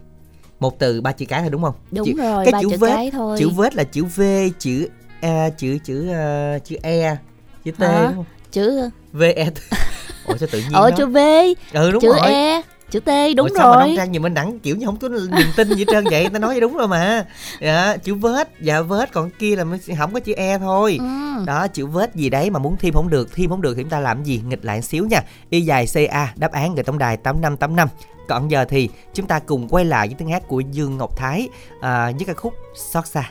một từ ba chữ cái thôi đúng không? Đúng Chữ- rồi, cái ba chữ chữ vết cái thôi. chữ vết là chữ V chữ A chữ chữ ờ, chữ E chữ T Hả? đúng không? Chữ V E T. Ủa sao tự nhiên đó chữ V, ừ đúng chữ rồi. E, chữ T đúng Ủa, sao mà rồi. đăng trang gì mình đẳng kiểu như không có niềm tin gì trơn vậy. Ta nói vậy đúng rồi mà. Dạ, chữ vết. Dạ vết. Còn kia là không có chữ E thôi. Ừ. đó chữ vết gì đấy mà muốn thêm không được thêm không được thì chúng ta làm gì? Nghịch lại xíu nha. Y dài ca đáp án gửi tổng đài 8585 còn giờ thì chúng ta cùng quay lại với tiếng hát của Dương Ngọc Thái à, với ca khúc xót xa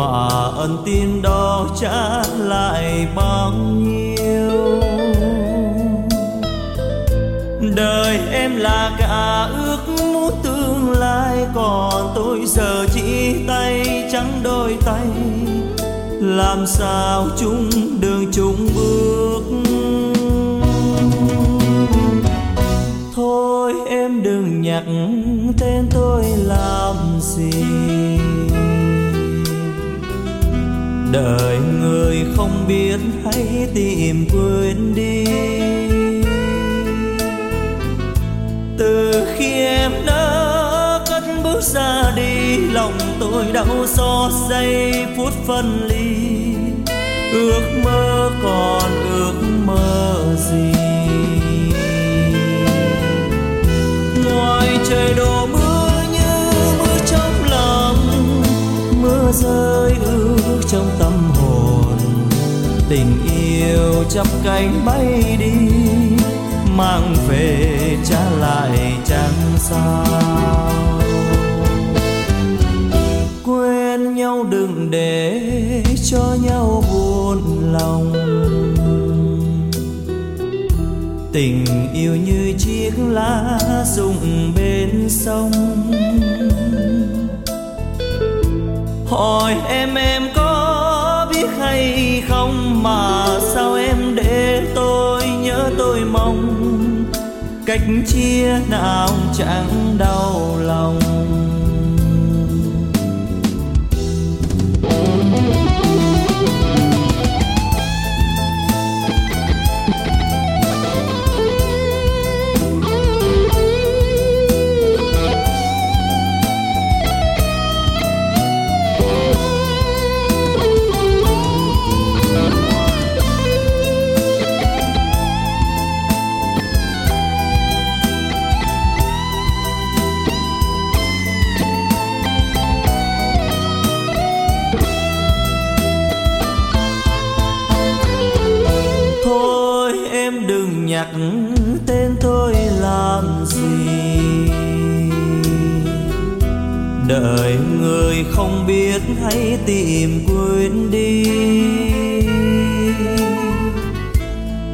mà ân tin đó trả lại bao nhiêu? Đời em là cả ước muốn tương lai, còn tôi giờ chỉ tay trắng đôi tay. Làm sao chung đường chung bước? Thôi em đừng nhắc tên tôi làm gì. Đời người không biết, hãy tìm quên đi. Từ khi em đã cất bước ra đi, lòng tôi đau xót giây phút phân ly. Ước mơ còn ước mơ gì? Ngoài trời đôi mưa rơi ước trong tâm hồn. Tình yêu chắp cánh bay đi, mang về trả lại chẳng sao. Quên nhau đừng để cho nhau buồn lòng. Tình yêu như chiếc lá rụng bên sông hỏi em em có biết hay không? Mà sao em để tôi nhớ tôi mong? Cách chia nào chẳng đau lòng? Người không biết, hãy tìm quên đi.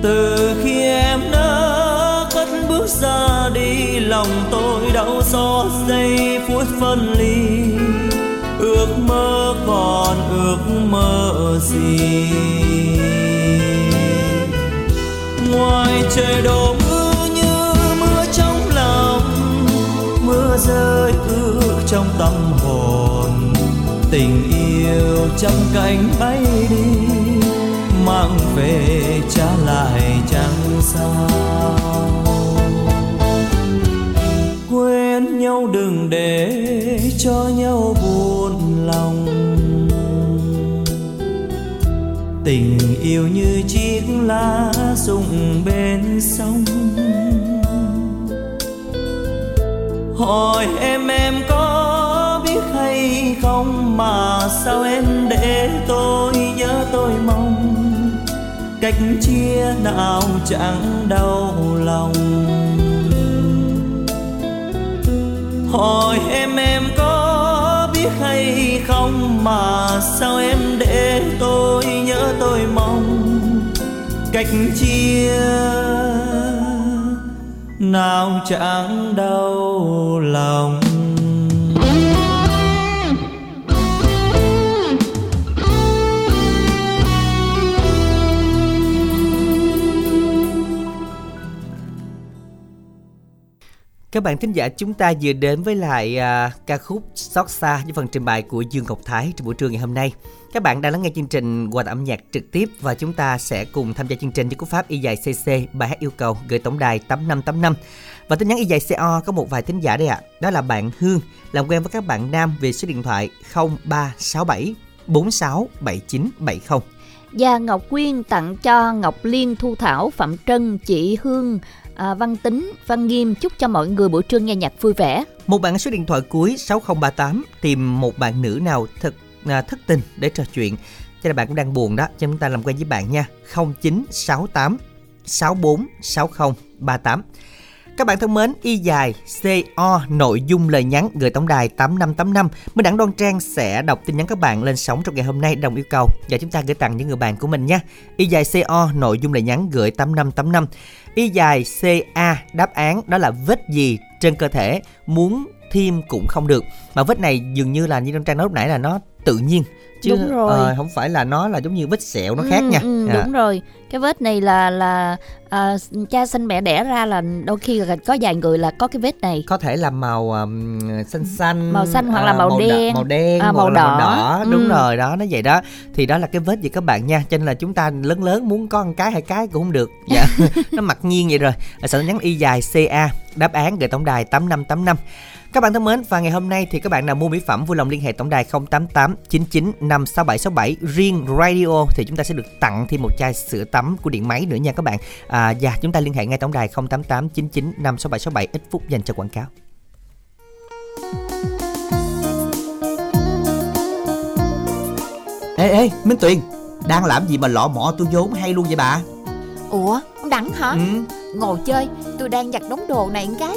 Từ khi em đã cất bước ra đi, lòng tôi đau xót giây phút phân ly. Ước mơ còn ước mơ gì? Ngoài trời đổ mưa như mưa trong lòng, mưa rơi ước trong tâm hồn tình yêu trăm cánh bay đi, mang về trả lại chẳng sao. Quên nhau đừng để cho nhau buồn lòng. Tình yêu như chiếc lá rụng bên sông. Hỏi em em có không mà sao em để tôi nhớ tôi mong? Cách chia nào chẳng đau lòng? Hỏi em em có biết hay không mà sao em để tôi nhớ tôi mong? Cách chia nào chẳng đau lòng? Các bạn thính giả chúng ta vừa đến với lại à, ca khúc Xót xa với phần trình bày của Dương Ngọc Thái trong buổi trưa ngày hôm nay. Các bạn đang lắng nghe chương trình qua âm nhạc trực tiếp và chúng ta sẽ cùng tham gia chương trình với cú pháp y dài CC bài hát yêu cầu gửi tổng đài 8585. Và tin nhắn y dài CO có một vài thính giả đây ạ. Đó là bạn Hương làm quen với các bạn nam về số điện thoại 0367 467970. Và Ngọc Quyên tặng cho Ngọc Liên Thu Thảo, Phạm Trân, chị Hương, à, Văn Tính, Văn Nghiêm chúc cho mọi người buổi trưa nghe nhạc vui vẻ. Một bạn số điện thoại cuối 6038 tìm một bạn nữ nào thật à, thất tình để trò chuyện. Cho nên bạn cũng đang buồn đó, cho chúng ta làm quen với bạn nha. 0968 64 60 38. Các bạn thân mến, y dài CO nội dung lời nhắn gửi tổng đài 8585. Minh Đẳng Đoan Trang sẽ đọc tin nhắn các bạn lên sóng trong ngày hôm nay đồng yêu cầu và chúng ta gửi tặng những người bạn của mình nha. Y dài CO nội dung lời nhắn gửi 8585. Y dài CA đáp án đó là vết gì trên cơ thể muốn thêm cũng không được mà vết này dường như là như Đoan Trang nói lúc nãy là nó tự nhiên chứ Đúng rồi. ờ, không phải là nó là giống như vết sẹo nó khác Ừ, nha. ừ, À. đúng rồi cái vết này là là à, cha sinh mẹ đẻ ra là đôi khi là có vài người là có cái vết này có thể là màu um, xanh xanh Màu xanh hoặc là à, màu đỏ- đen. màu đen À, màu là đỏ. đỏ Ừ. đúng rồi đó nó vậy đó thì đó là cái vết gì các bạn nha cho nên là chúng ta lớn lớn muốn có một cái hai cái cũng không được dạ nó mặc nhiên vậy rồi À, nhắn y dài ca đáp án gửi tổng đài tám năm tám năm các bạn thân mến và ngày hôm nay thì các bạn nào mua mỹ phẩm vui lòng liên hệ tổng đài 088 99 56767 riêng radio thì chúng ta sẽ được tặng thêm một chai sữa tắm của điện máy nữa nha các bạn. À, và chúng ta liên hệ ngay tổng đài 088 99 56767 ít phút dành cho quảng cáo. Ê ê Minh Tuyền Đang làm gì mà lọ mọ tôi vốn hay luôn vậy bà? Ủa, ông Đẳng hả? Ừ. Ngồi chơi, tôi đang giặt đống đồ này một cái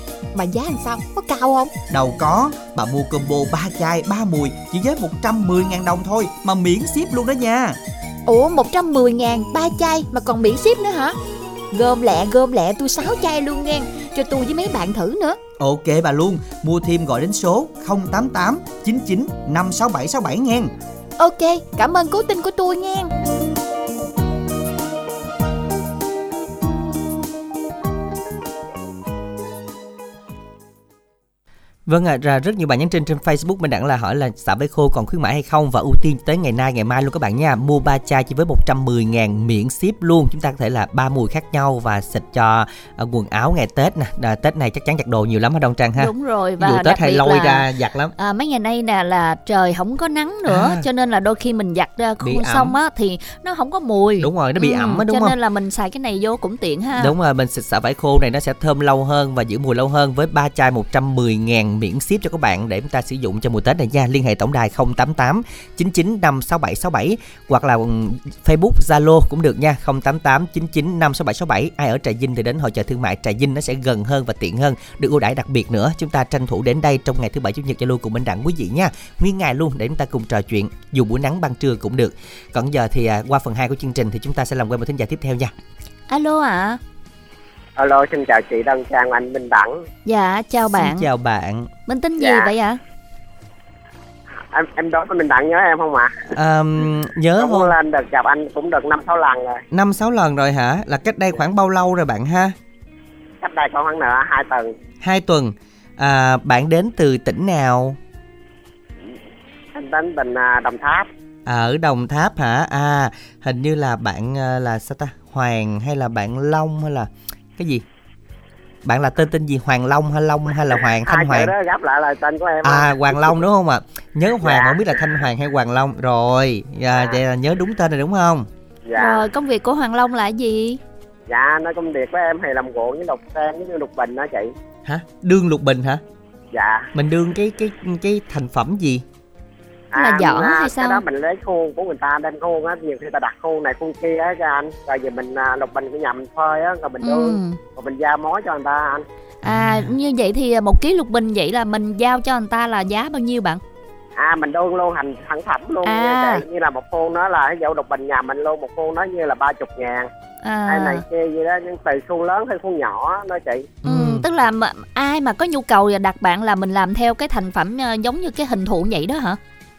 Mà giá làm sao? Có cao không? Đâu có, bà mua combo 3 chai 3 mùi chỉ với 110 ngàn đồng thôi mà miễn ship luôn đó nha. Ủa 110 ngàn ba chai mà còn miễn ship nữa hả? Gom lẹ gom lẹ tôi 6 chai luôn nghe Cho tôi với mấy bạn thử nữa Ok bà luôn, mua thêm gọi đến số 088 99 56767 nghe. Ok, cảm ơn cố tin của tôi nghe Vâng ạ, à, rất nhiều bạn nhắn tin trên Facebook mình đặng là hỏi là xả váy khô còn khuyến mãi hay không và ưu tiên tới ngày nay ngày mai luôn các bạn nha. Mua 3 chai chỉ với 110 ngàn miễn ship luôn. Chúng ta có thể là ba mùi khác nhau và xịt cho à, quần áo ngày Tết nè. À, Tết này chắc chắn giặt đồ nhiều lắm hả Đông Trang ha? đúng rồi và đặc Tết hay lôi là ra giặt lắm. À, mấy ngày nay nè là trời không có nắng nữa À. cho nên là đôi khi mình giặt ra khô Bị ẩm. xong á thì nó không có mùi Đúng rồi, nó bị Ừ, ẩm á đúng cho không? nên là mình xài cái này vô cũng tiện ha Đúng rồi, mình xịt xả vải khô này nó sẽ thơm lâu hơn và giữ mùi lâu hơn với 3 chai 110 ngàn miễn ship cho các bạn để chúng ta sử dụng cho mùa Tết này nha. Liên hệ tổng đài 088 99 56767 hoặc là Facebook, Zalo cũng được nha. 088 99 56767. Ai ở Trà Vinh thì đến hội chợ thương mại Trà Vinh nó sẽ gần hơn và tiện hơn, được ưu đãi đặc biệt nữa. Chúng ta tranh thủ đến đây trong ngày thứ bảy chủ nhật giao lưu cùng bên đặng quý vị nha. Nguyên ngày luôn để chúng ta cùng trò chuyện, dù buổi nắng ban trưa cũng được. Còn giờ thì à, qua phần 2 của chương trình thì chúng ta sẽ làm quen một thính giả tiếp theo nha. alo ạ Alo, xin chào chị Đăng Trang, anh Minh Đẳng. dạ chào bạn Xin chào bạn. mình tên gì Dạ. vậy ạ Em em đối với Minh Đẳng nhớ em không ạ? À, nhớ Đúng không? lên được gặp anh cũng được năm sáu lần rồi. năm sáu lần rồi hả là cách đây khoảng bao lâu rồi bạn ha Cách đây khoảng nửa hai tuần. hai tuần à, bạn đến từ tỉnh nào Anh đến tỉnh à, Đồng Tháp. ở đồng tháp hả à hình như là bạn à, là sao ta hoàng hay là bạn long hay là cái gì bạn là tên tên gì hoàng long hay long hay là hoàng thanh Hai hoàng chữ đó gấp lại là tên của em. à hoàng long đúng không ạ nhớ hoàng Dạ. không biết là thanh hoàng hay hoàng long rồi à, Dạ. vậy là nhớ đúng tên rồi đúng không Dạ. rồi công việc của hoàng long là gì Dạ, nó công việc của em thì làm ruộng với lục sen với lục bình đó chị. hả đương lục bình hả Dạ. mình đương cái cái cái thành phẩm gì Là giỏ à, hay sao? Cái đó mình lấy khuôn của người ta đem khuôn á, nhiều khi ta đặt khuôn này khuôn kia á cho anh. Rồi giờ mình à, lục bình nhà mình phơi á, rồi mình đưa, ừ. rồi mình giao mối cho người ta anh. à như vậy thì một ký lục bình vậy là mình giao cho người ta là giá bao nhiêu bạn À mình đương luôn thành sản phẩm luôn À. chị. Như là một khuôn đó là ví dụ lục bình nhà mình luôn một khuôn đó như là ba chục ngàn hay này à kia gì đó nhưng tùy khuôn lớn hay khuôn nhỏ đó chị. ừ, tức là mà, ai mà có nhu cầu đặt bạn là mình làm theo cái thành phẩm ờ, giống như cái hình thù vậy đó hả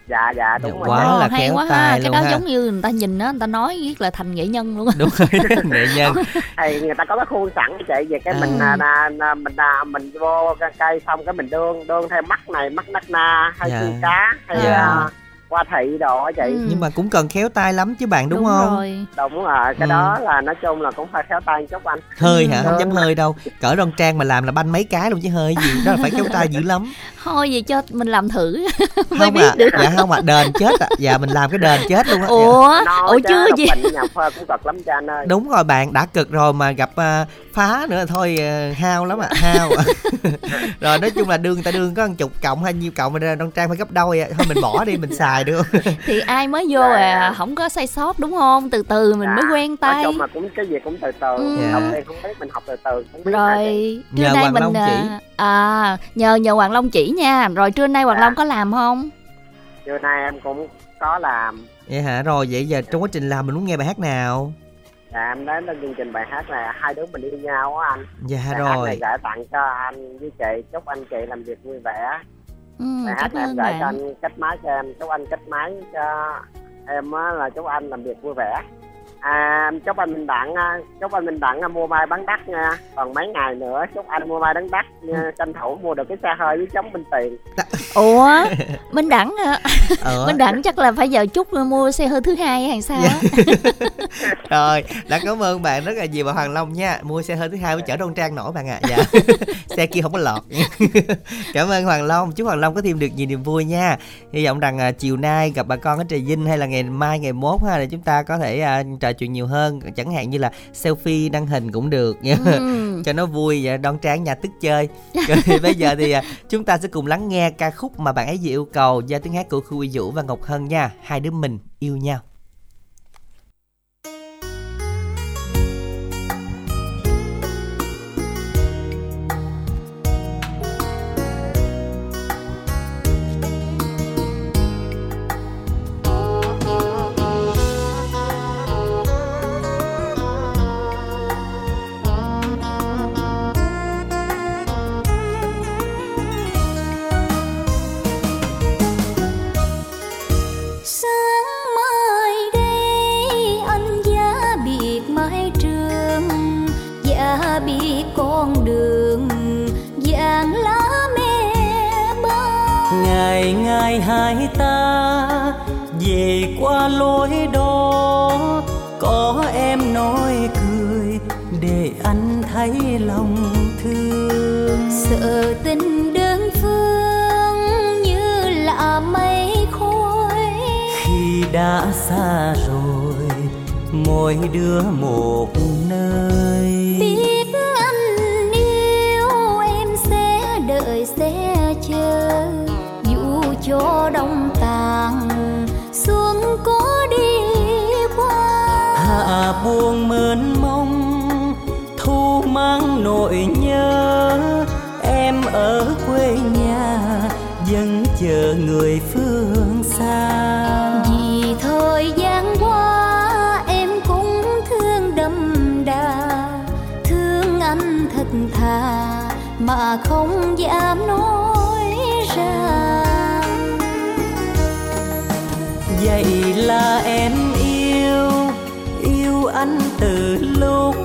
dạ dạ đúng rồi quá là hay khéo quá ha tay cái luôn đó ha. giống như người ta nhìn á người ta nói viết là thành nghệ nhân luôn á đúng rồi nghệ nhân thì người ta có cái khuôn sẵn chị về cái À. mình à, à, à, mình à, mình vô cái cây xong cái mình đương đương theo mắt này mắt nách na hay Dạ. xương cá hay Dạ. à, qua thị đồ á chị. Ừ. nhưng mà cũng cần khéo tay lắm chứ bạn đúng, không? rồi. Đúng rồi cái Ừ. đó là nói chung là cũng phải khéo tay chút anh. Hơi hả? Không Ừ. dám hơi đâu. Cỡ đoan trang mà làm là banh mấy cái luôn chứ hơi gì đó là phải khéo tay dữ lắm. Thôi vậy cho mình làm thử. Mới không biết à. được. Dạ không à đền chết à. Dạ mình làm cái đền chết luôn á. Dạ. ủa? Nó ủa chưa gì nhà phơ cũng cực lắm cho anh ơi. Đúng rồi bạn đã cực rồi mà gặp à, phá nữa thôi à, hao lắm à hao rồi nói chung là đương người ta đương có một chục cộng hay nhiêu cộng mà đoan trang phải gấp đôi à. thôi mình bỏ đi mình xài được. Thì ai mới vô à? không có sai sót đúng không? Từ từ mình mới Dạ. quen nói tay. chung là cũng cái gì cũng từ từ. Ừ. Dạ. học thì không biết mình học từ từ cũng biết rồi trưa Nhờ nay Hoàng mình Long à, chỉ. à nhờ nhờ Hoàng Long chỉ nha. Rồi trưa nay Hoàng Dạ. Long có làm không? Trưa nay em cũng có làm. Vậy hả? Rồi vậy giờ trong quá trình làm mình muốn nghe bài hát nào? Dạ em đến lên chương trình bài hát là hai đứa mình yêu nhau á anh. Dạ bài hát này rồi gửi tặng cho anh với chị. Chúc anh chị làm việc vui vẻ ừ, hát em gửi cho anh kết máy cho em chúc anh kết máy cho em á là chúc anh làm việc vui vẻ à chúc anh minh đặng á, chúc anh minh đặng á, mua mai bán đắt nha. Còn mấy ngày nữa chúc anh mua mai bán đắt nha. tranh thủ mua được cái xe hơi với chống minh tiền. Ủa Minh Đẳng à, ờ. Minh Đẳng chắc là phải giờ chút mua xe hơi thứ hai hay sao á. Rồi đã cảm ơn bạn rất là nhiều bà Hoàng Long nha. Mua xe hơi thứ hai mới chở đoan trang nổi bạn ạ. Dạ. Xe kia không có lọt. Cảm ơn Hoàng Long. Chúc Hoàng Long có thêm được nhiều niềm vui nha. Hy vọng rằng à, chiều nay gặp bà con ở Trà Vinh hay là ngày mai ngày mốt ha để chúng ta có thể à, trò chuyện nhiều hơn chẳng hạn như là selfie đăng hình cũng được ừ. cho nó vui và đoan trang nhà tức chơi. Rồi bây giờ thì à, chúng ta sẽ cùng lắng nghe ca khúc mà bạn ấy vừa yêu cầu do tiếng hát của Khu Uy Vũ và Ngọc Hân nha. Hai đứa mình yêu nhau đứa một nơi. Biết anh yêu em sẽ đợi sẽ chờ. Dù cho đông tàn xuân có đi qua. Hạ buông mơn mông thu mang nỗi nhớ. Em ở quê nhà vẫn chờ người phương xa mà không dám nói ra. Vậy là em yêu yêu anh từ lúc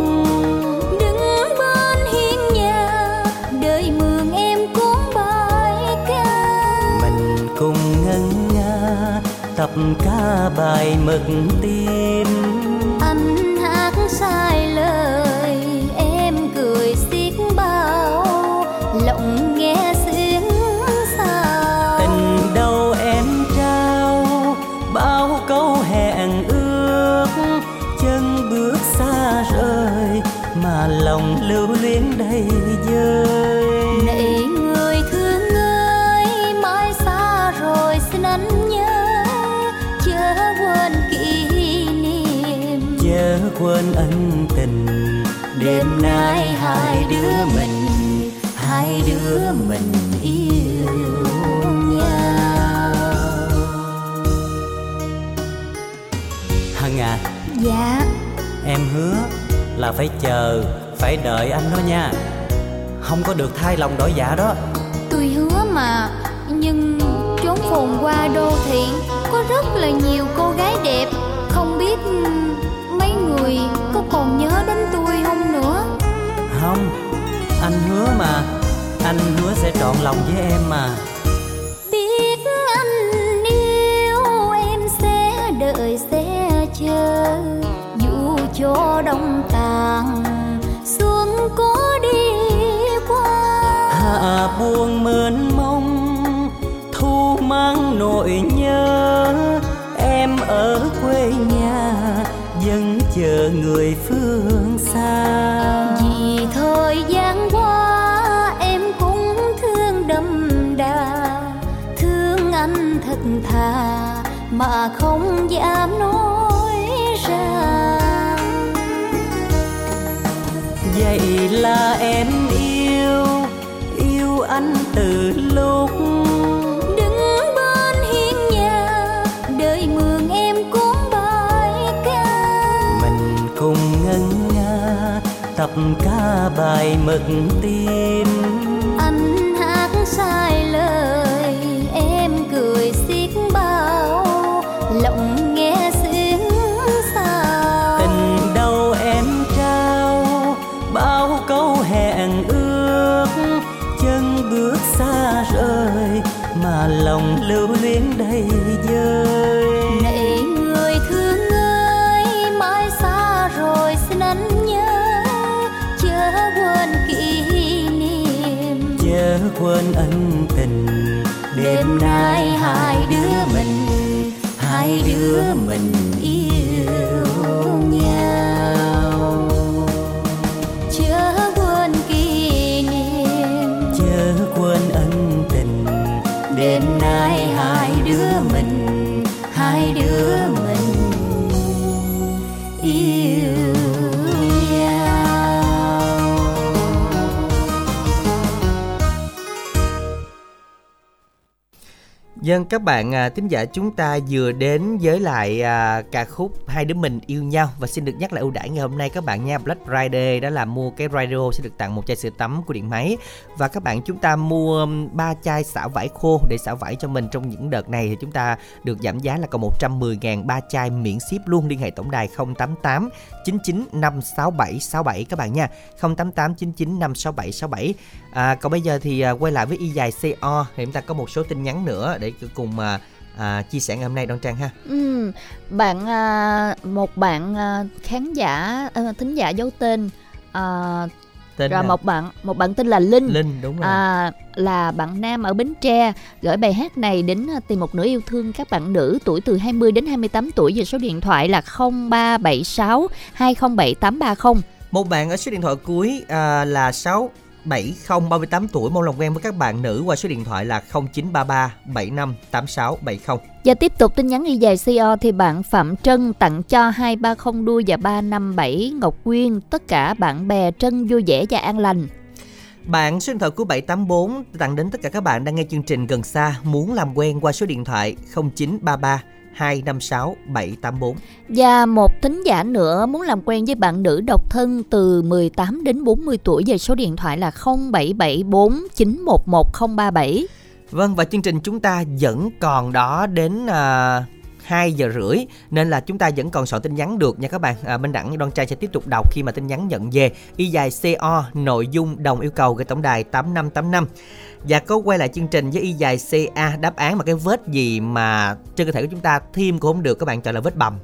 đứng bên hiên nhà đời mường em cuốn bài ca. Mình cùng ngân nga tập ca bài mực tim chớ quên ân tình. Đêm nay hai đứa mình hai đứa mình yêu nhau. Hằng à dạ. em hứa là phải chờ phải đợi anh đó nha. Không có được thay lòng đổi dạ đó. Tôi hứa mà nhưng chốn phồn qua đô thị có rất là nhiều cô gái đẹp. Không biết người có còn nhớ đến tôi không nữa? Không Anh hứa mà Anh hứa sẽ trọn lòng với em mà. Biết anh yêu em sẽ đợi sẽ chờ dù cho đông tàn xuân có đi qua. Hạ buông mơn mông Thu mang nỗi nhớ Em ở quê nhà chờ người phương xa. Vì thời gian qua em cũng thương đậm đà thương anh thật thà mà không dám nói ra. Vậy là em yêu Yêu anh từ lúc Tập ca bài mực tim. Quên ân tình. Đêm nay hai đứa mình Hai đứa mình. Dân các bạn à, tín giả chúng ta vừa đến với lại à, ca khúc hai đứa mình yêu nhau. Và xin được nhắc lại ưu đãi ngày hôm nay các bạn nha. Black Friday đó là mua cái radio sẽ được tặng một chai sữa tắm của điện máy. Và các bạn chúng ta mua um, ba chai xả vải khô để xả vải cho mình trong những đợt này thì chúng ta được giảm giá là còn 110 ngàn ba chai miễn ship luôn. Liên hệ tổng đài 088 99 567 67 các bạn nha. 088 99 567 67 à, còn bây giờ thì à, quay lại với y dài CO thì chúng ta có một số tin nhắn nữa để cùng uh, à, chia sẻ ngày hôm nay Đoan Trang ha. Ừ, bạn à, một bạn à, khán giả à, thính giả giấu tên à, tên rồi là một bạn một bạn tên là Linh. Linh đúng rồi. À, là bạn nam ở Bến Tre. Gửi bài hát này đến à, tìm một nửa yêu thương các bạn nữ tuổi từ 20 đến 28 tuổi về số điện thoại là 0376 207 830 một bạn ở số điện thoại cuối à, là 6 70 38 tuổi. Mong lòng quen với các bạn nữ qua số điện thoại là 0933 75 86 70 Và tiếp tục tin nhắn y dài CO thì bạn Phạm Trân tặng cho 230 đuôi và 357 Ngọc Quyên. Tất cả bạn bè Trân vui vẻ và an lành. Bạn số điện thoại của 784 tặng đến tất cả các bạn đang nghe chương trình gần xa. Muốn làm quen qua số điện thoại 0933 256 784. Và một thính giả nữa muốn làm quen với bạn nữ độc thân từ 18 đến 40 tuổi về số điện thoại là 0774 911 037. Vâng và chương trình chúng ta vẫn còn đó đến à, 2 giờ rưỡi nên là chúng ta vẫn còn soạn tin nhắn được nha các bạn. À, Minh Đẳng Đoan Trai sẽ tiếp tục đọc khi mà tin nhắn nhận về y dài CO nội dung đồng yêu cầu gửi tổng đài 8585. Và có quay lại chương trình với y dài CA đáp án mà cái vết gì mà trên cơ thể của chúng ta thêm cũng không được các bạn chọn là vết bầm.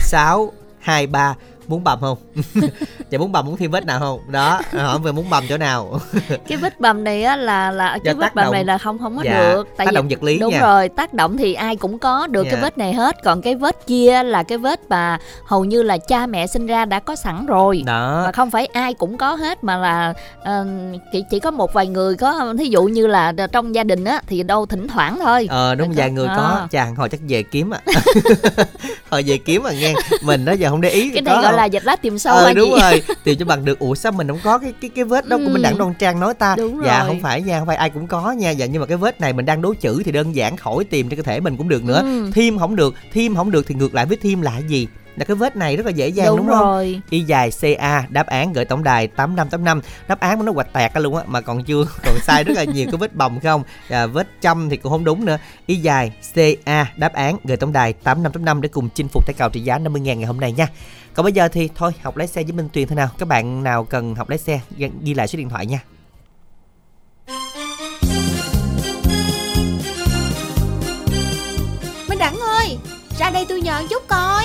6 2 3 muốn bầm không? Dạ muốn bầm muốn thêm vết nào không? Đó, hỏi về muốn bầm chỗ nào? Cái vết bầm này á là là Do cái tác vết bầm động- này là không không có Dạ, được tác động vật lý đúng nha. rồi tác động thì ai cũng có được Dạ. cái vết này hết còn cái vết kia là cái vết mà hầu như là cha mẹ sinh ra đã có sẵn rồi Đó. mà không phải ai cũng có hết mà là ờ, chỉ chỉ có một vài người có thí dụ như là trong gia đình á thì đâu thỉnh thoảng thôi Ờ đúng vài người có À. chàng hồi chắc về kiếm à hồi về kiếm à nghe mình đó giờ không để ý cái này gọi không? Là dịch lá tìm sâu ờ đúng gì? rồi tìm cho bằng được ủa sao mình không có cái cái cái vết đó của Ừ. mình đặng đoan trang nói ta Đúng dạ rồi. không phải nha không phải ai cũng có nha dạ nhưng mà cái vết này mình đang đố chữ thì đơn giản khỏi tìm trên cơ thể mình cũng được nữa Ừ. thêm không được thêm không được thì ngược lại với thêm là gì là cái vết này rất là dễ dàng đúng, đúng, không? rồi. Y dài ca đáp án gửi tổng đài tám năm tám năm. Đáp án nó quạch tẹt ra luôn á mà còn chưa còn sai rất là nhiều có vết bầm không? À, vết châm thì cũng không đúng nữa. Y dài ca đáp án gửi tổng đài tám năm tám năm để cùng chinh phục thẻ cào trị giá 50 ngàn ngày hôm nay nha. Còn bây giờ thì thôi học lái xe với Minh Tuyền thế nào. Các bạn nào cần học lái xe ghi ghi lại số điện thoại nha. Minh Đẳng ơi Ra đây tôi nhờ chút coi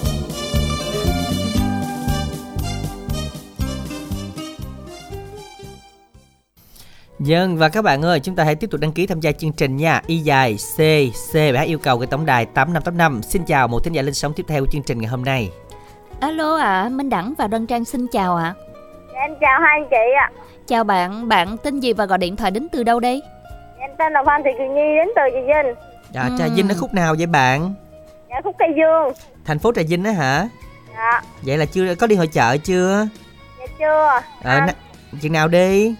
Dân và các bạn ơi, chúng ta hãy tiếp tục đăng ký tham gia chương trình nha. Y dài C C và yêu cầu cái tổng đài 8585. Xin chào một thính giả lên sóng tiếp theo của chương trình ngày hôm nay. alo ạ Minh Đẳng và Đoan Trang xin chào ạ Em chào hai anh chị ạ. chào bạn bạn tên gì và gọi điện thoại đến từ đâu đây Em tên là Phan Thị Kiều Nhi đến từ Trà Vinh. À, Trà. Vinh ở khúc nào vậy bạn? Dạ khúc Cây Dương. Thành phố Trà Vinh đó hả? Dạ, Vậy là chưa có đi hội chợ chưa? dạ chưa. Ờ, À, n- chừng nào đi?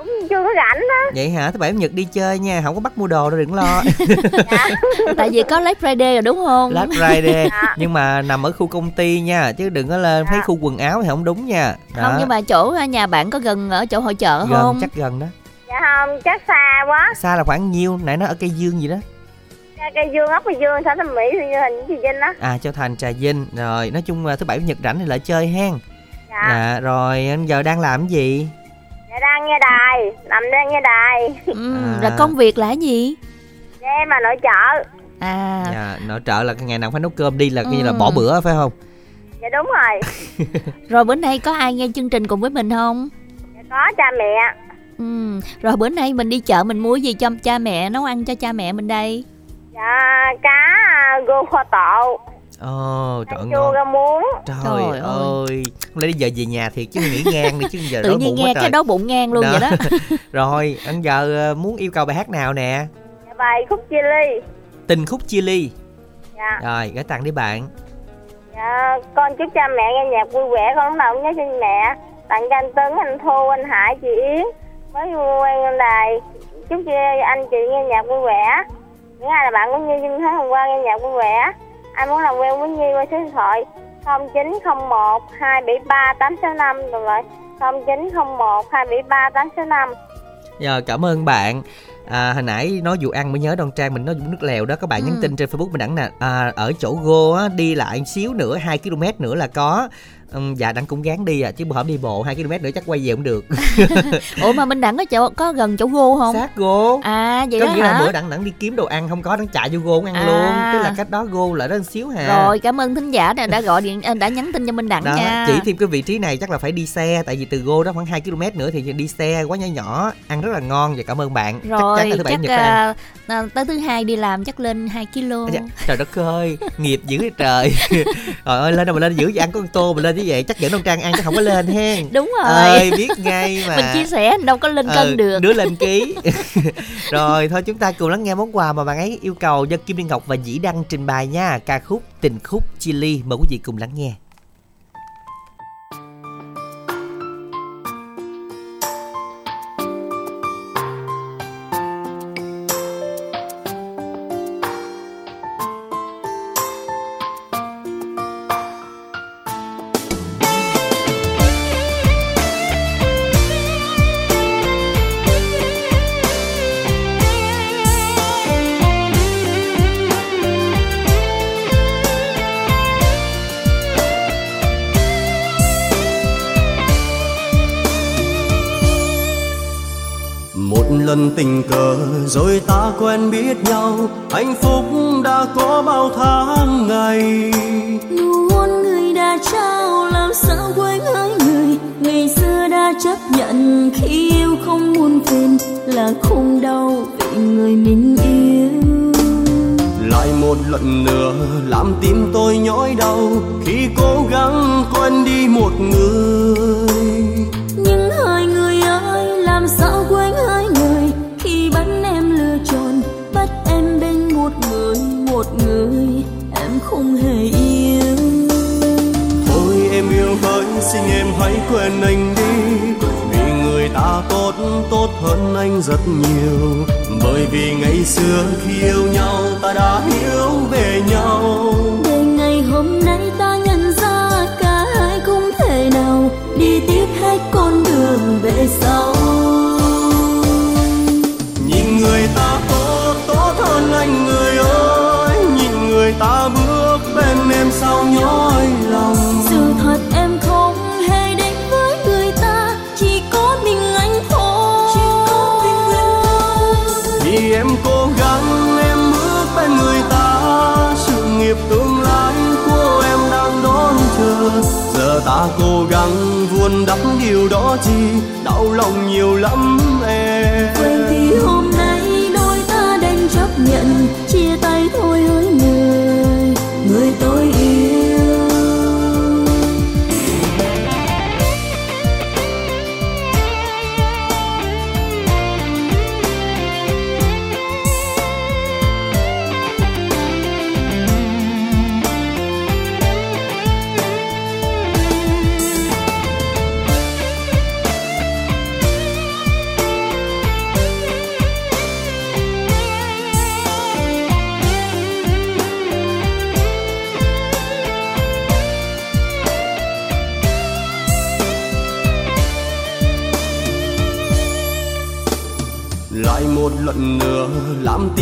Cũng chưa có rảnh đó. Vậy hả? Thứ bảy chủ nhật đi chơi nha, không có bắt mua đồ đâu đừng lo. tại vì có Black Friday rồi đúng không Black Friday Dạ. nhưng mà nằm ở khu công ty nha, chứ đừng có lên thấy Dạ. khu quần áo thì không đúng nha. không nhưng mà chỗ à, nhà bạn có gần ở chỗ hội chợ gần không chắc gần đó. Dạ không, chắc xa quá. Xa là khoảng nhiêu? Nãy nó ở cây dương gì đó. Dạ, Cây Dương, ấp Cây Dương, xã Thanh Mỹ, Như Hình, Trà Vinh đó. À Châu Thành Trà Vinh rồi nói chung là thứ bảy chủ nhật rảnh thì lại chơi hen. Dạ, Dạ rồi anh giờ đang làm cái gì? Đang nghe đài, nằm đang nghe đài. ừ, À. là công việc là cái gì Dạ, em mà nội trợ. à Dạ nội trợ là cái ngày nào phải nấu cơm đi là coi như là Ừ. bỏ bữa phải không? Dạ đúng rồi. rồi bữa nay có ai nghe chương trình cùng với mình không Dạ có cha mẹ. ừ rồi bữa nay mình đi chợ mình mua gì cho cha mẹ nấu ăn cho cha mẹ mình đây Dạ cá à, gô kho tộ, Ồ canh trời chua muống. Trời, Trời ơi. bây giờ về nhà thiệt chứ nghỉ ngang đi chứ giờ tự đói nhiên bụng nghe quá cái trời. đó bụng ngang luôn vậy đó Rồi, anh giờ ờ, muốn yêu cầu bài hát nào nè? Dạ bài khúc chia ly. Tình khúc chia ly. Dạ. Rồi, gửi tặng đi bạn. Dạ, con chúc cha mẹ nghe nhạc vui vẻ, con lúc nào cũng nhớ xin mẹ. Tặng cho anh Tấn, anh Thu, anh Hải, chị Yến. Với quen lên đài. Chúc cho anh chị nghe nhạc vui vẻ. Những ai là bạn của Nhi Dinh tháng hôm qua nghe nhạc vui vẻ. Ai muốn làm quen với Nhi qua số điện thoại 0901 273 865 rồi lại 0901 273 865. Giờ cảm ơn bạn. À, hồi nãy nói vụ ăn mới nhớ đoan trang mình nói vụ nước lèo đó các bạn nhắn Ừ. tin trên facebook mình đẳng nè à, ở chỗ go á, đi lại xíu nữa 2 km nữa là có Ừm, dạ đặng cũng gán đi à chứ bữa hổm đi bộ 2 km nữa chắc quay về cũng được. Ủa mà minh đẳng có chỗ có gần chỗ gô không? Sát gô à vậy có đó nghĩa là hả? bữa đặng đặng đi kiếm đồ ăn không có đặng chạy vô gô ăn À. luôn. Tức là cách đó gô lại đó một xíu hà. Rồi cảm ơn thính giả đã, đã gọi điện à, đã nhắn tin cho minh đẳng đó nha. chỉ thêm cái vị trí này chắc là phải đi xe tại vì từ gô đó khoảng 2 km nữa thì đi xe quá nhỏ nhỏ ăn rất là ngon và cảm ơn bạn. Rồi chắc chắn là thứ bảy chắc nhật à, à, tới thứ hai đi làm chắc lên 2 kg Dạ, trời đất ơi nghiệp dữ vậy trời. Trời ơi lên đâu mà lên dữ vậy? Ăn có con tô mà lên như vậy chắc dẫn đông trang ăn chắc không có lên hen. Đúng rồi. Ơi biết ngay mà. Mình chia sẻ đâu có lên Ờ, cân được. đứa lên ký. Rồi thôi chúng ta cùng lắng nghe món quà mà bạn ấy yêu cầu do kim liên ngọc và dĩ đăng trình bày nha. Ca khúc tình khúc chili mời quý vị cùng lắng nghe cờ rồi ta quen biết nhau. Hạnh phúc đã có bao tháng ngày. Nụ hôn người đã trao làm sao quên hỡi người? Ngày xưa đã chấp nhận khi yêu không muốn quên là không đau vì người mình yêu. Lại một lần nữa làm tim tôi nhói đau khi cố gắng quên đi một người. Nhưng hai người ơi làm sao quên xin em hãy quên anh đi. Vì người ta tốt tốt hơn anh rất nhiều. Bởi vì ngày xưa khi yêu nhau ta đã hiểu về nhau. Để ngày hôm nay ta nhận ra cả hai không thể nào. Đi tiếp hết con đường về sau. Nhìn người ta tốt tốt hơn anh người ơi. Nhìn người ta bước bên em sao nhói đắp điều đó chi? Đau lòng nhiều lắm.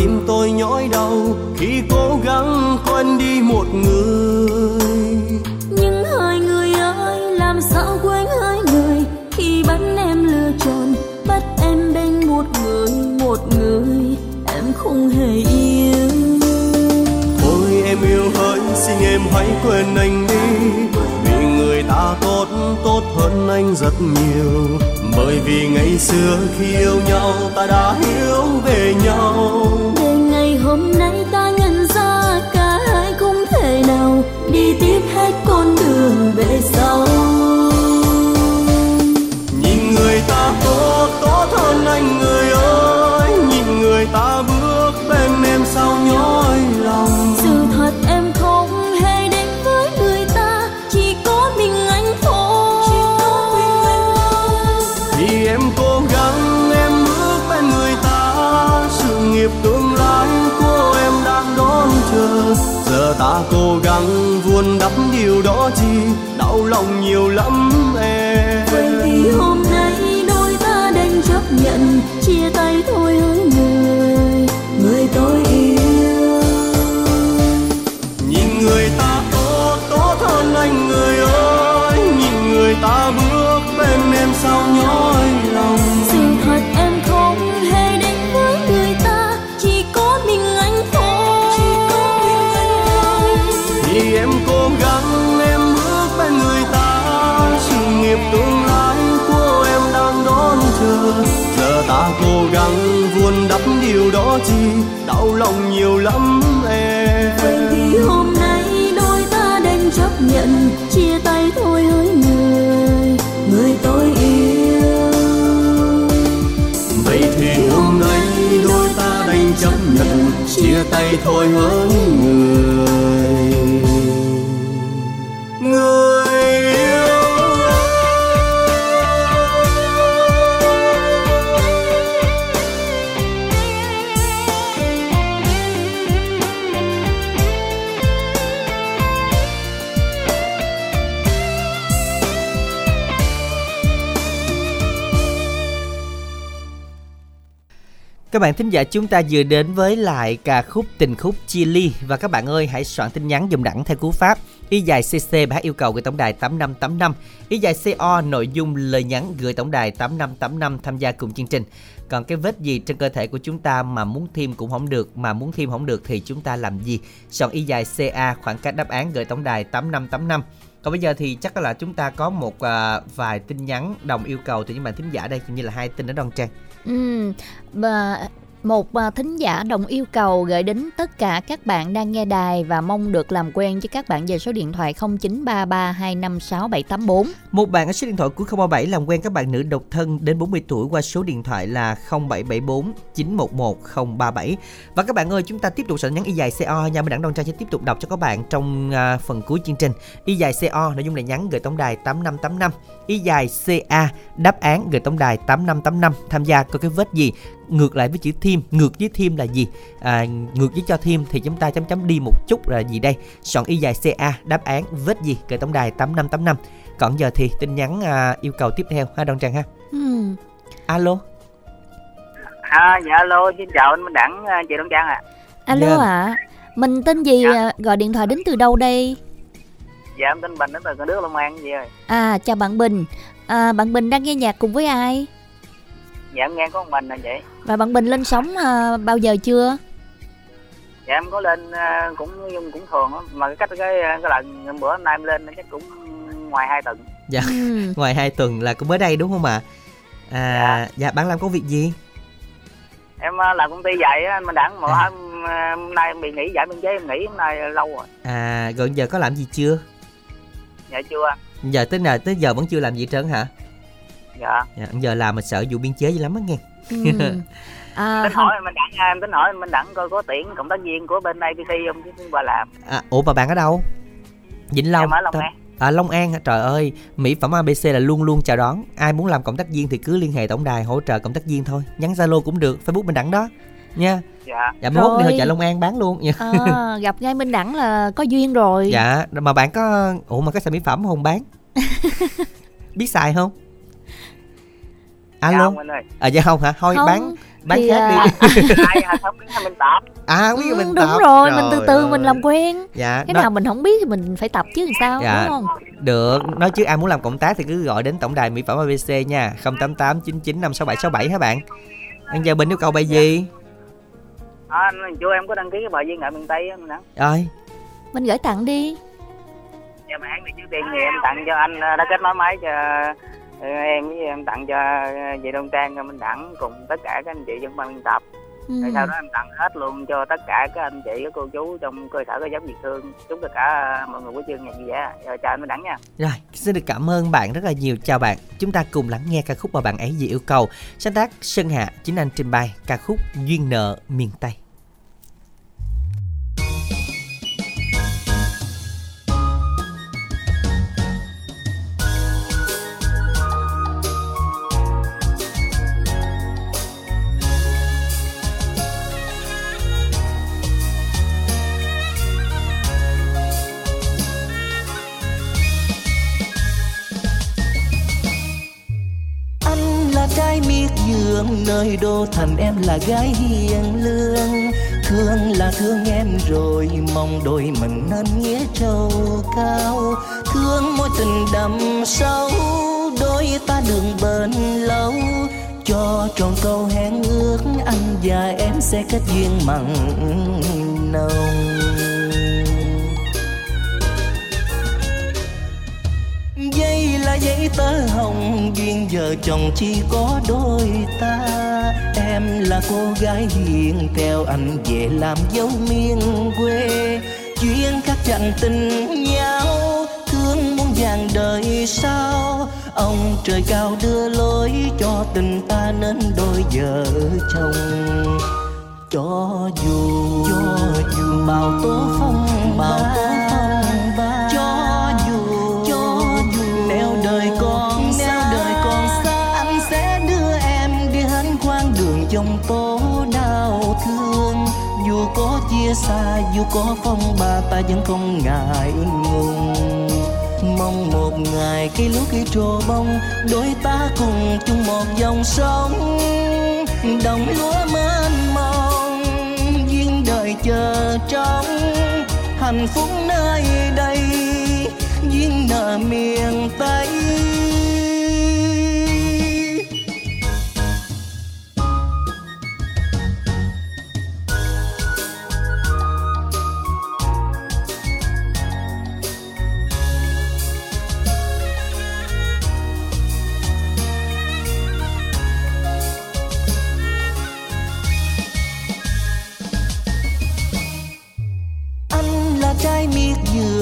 Tim tôi nhói đau khi cố gắng quên đi một người. Nhưng hai người ơi làm sao quên hỡi người? Khi bắt em lựa chọn bắt em bên một người một người em không hề yêu. Thôi em yêu hỡi xin em hãy quên anh đi. Vì người ta tốt tốt hơn anh rất nhiều bởi vì ngày xưa khi yêu nhau ta đã hiểu về nhau. Để ngày hôm nay ta nhận ra cả hai không thể nào đi tiếp hết con đường về sau. Nhìn người ta tốt tốt hơn anh người ơi. Nhìn người ta ta cố gắng vun đắp điều đó chi đau lòng nhiều lắm em. Vậy thì hôm nay đôi ta đành chấp nhận chia tay thôi hỡi người người tôi yêu. Nhìn người ta tốt tốt hơn anh người ơi. Ta lòng nhiều lắm em. Vậy thì hôm nay đôi ta đành chấp nhận chia tay thôi hỡi người người tôi yêu. Vậy thì hôm nay đôi ta đành chấp nhận chia tay thôi hỡi người người Các bạn thính giả, chúng ta vừa đến với lại ca khúc tình khúc chia ly và các bạn ơi, hãy soạn tin nhắn dùng đẳng theo cú pháp y dài cc và hát yêu cầu gửi tổng đài 8585 y dài co nội dung lời nhắn gửi tổng đài 8585 tham gia cùng chương trình. Còn cái vết gì trên cơ thể của chúng ta mà muốn thêm cũng không được, mà muốn thêm không được thì chúng ta làm gì? Soạn y dài ca khoảng cách đáp án gửi tổng đài 8585. Còn bây giờ thì chắc là chúng ta có một à, vài tin nhắn đồng yêu cầu từ những bạn thính giả đây, cũng như là hai tin ở Đoan Trang. Ừ, và một à, thính giả đồng yêu cầu gửi đến tất cả các bạn đang nghe đài và mong được làm quen với các bạn về số điện thoại 0933256784. Một bạn ở số điện thoại cuối 037 làm quen các bạn nữ độc thân đến 40 tuổi qua số điện thoại là 0774 911 037. Và các bạn ơi, chúng ta tiếp tục sẽ nhắn y dài CO nha, mình Đẳng đồng Trang sẽ tiếp tục đọc cho các bạn trong à, phần cuối chương trình. Y dài CO nội dung là nhắn gửi tổng đài 8585. Y dài CA đáp án gửi tổng đài 8585 tham gia có cái vết gì ngược lại với chữ thêm ngược với thêm là gì à, ngược với cho thêm thì chúng ta chấm chấm đi một chút là gì đây soạn y dài ca đáp án vết gì gửi tổng đài 8585 còn giờ thì tin nhắn à, yêu cầu tiếp theo ha Đoan Trang ha Ừ. alo À, dạ alo, xin chào anh Minh Đẳng, à, chị Đông Trang ạ. Alo Dạ. ạ. Mình tên gì à, gọi điện thoại đến từ đâu đây? Dạ em tên Bình đến từ con nước Long An gì ơi. À chào bạn Bình. À, bạn Bình đang nghe nhạc cùng với ai? Dạ em nghe có một mình nè chị. Và bạn Bình lên sóng à, bao giờ chưa? Dạ em có lên à, cũng cũng thường á, mà cái cách cái cái lần bữa hôm nay em lên chắc cũng ngoài hai tuần. dạ Ừ. ngoài hai tuần là cũng mới đây đúng không ạ à dạ bạn làm công việc gì Em à, làm công ty dạy á, anh Minh Đẳng, mà À. hôm, à, hôm nay em bị nghỉ giải biên chế em nghỉ hôm nay lâu rồi. à rồi giờ có làm gì chưa Dạ chưa. giờ tới nào tới giờ vẫn chưa làm gì trơn hả Dạ. dạ, giờ làm mà sợ vụ biên chế gì lắm á nghe Ừ. À, tính hỏi anh Minh Đẳng, em tính hỏi anh Minh Đẳng coi có tuyển cộng tác viên của bên APC không chứ bà làm. à, ủa mà bạn ở đâu vĩnh long Em ở Long Ta- An. À, Long An hả? trời ơi mỹ phẩm ABC là luôn luôn chào đón ai muốn làm cộng tác viên thì cứ liên hệ tổng đài hỗ trợ cộng tác viên thôi nhắn Zalo cũng được Facebook mình đẳng đó nha Dạ. dạ mốt đi hội chợ Long An bán luôn nha à, gặp ngay Minh Đẳng là có duyên rồi. dạ mà bạn có ủa mà có xài mỹ phẩm không bán biết xài không Dạ alo không anh ơi. à dạ không hả thôi Không, bán bán thì, khác à, đi Ai à, không biết mình tập. à biết Ừ, mình đúng tập. rồi, mình từ từ mình ơi. làm quen. dạ Cái đó- nào mình không biết thì mình phải tập chứ làm sao, Dạ. đúng không? Được, nói chứ ai muốn làm cộng tác thì cứ gọi đến tổng đài mỹ phẩm ABC nha 088 99 56767 hả bạn Anh giờ Bình yêu cầu bài gì? À, anh chú em có đăng ký cái bài viên nghệ miền Tây á Minh Đẳng. Rồi, Mình gửi tặng đi. Dạ mà ăn thì trước tiên thì em tặng cho anh ờ, đã kết nối máy cho em với em tặng cho ờ, chị Đông Trang cho Minh Đẳng cùng tất cả các anh chị trong ban biên tập. Ừ. Rồi sau đó em tặng hết luôn cho tất cả các anh chị các cô chú trong cơ sở cơ giám Việt Thương. Chúc tất cả ờ, mọi người buổi trưa ngày vui vẻ. Rồi chào anh Minh Đẳng nha. rồi, xin được cảm ơn bạn rất là nhiều Chào bạn, chúng ta cùng lắng nghe ca khúc mà bạn ấy gì yêu cầu Sáng tác Sơn Hạ, chính anh trình bày ca khúc Duyên nợ miền Tây thương nơi đô thành em là gái hiền lương. Thương là thương em rồi, mong đôi mình nên nghĩa trầu cao. Thương mối tình đậm sâu, đôi ta đường bền lâu. Cho tròn câu hẹn ước, anh và em sẽ kết duyên mặn nồng. Dây giấy tờ hồng duyên vợ chồng chỉ có đôi ta. Em là cô gái hiền theo anh về làm dấu miền quê. Duyên khắc chạnh tình nhau thương muôn vàng đời sau. Ông trời cao đưa lối cho tình ta nên đôi vợ chồng cho dù. Cho dù. Bao tố phong bao tố phong phía xa, dù có phong ba, ta vẫn không ngại ngùng. Mong một ngày cây lúa khi trổ bông, đôi ta cùng chung một dòng sông. Đồng lúa mênh mông, duyên đời chờ trong hạnh phúc nơi đây, duyên nợ miền tây.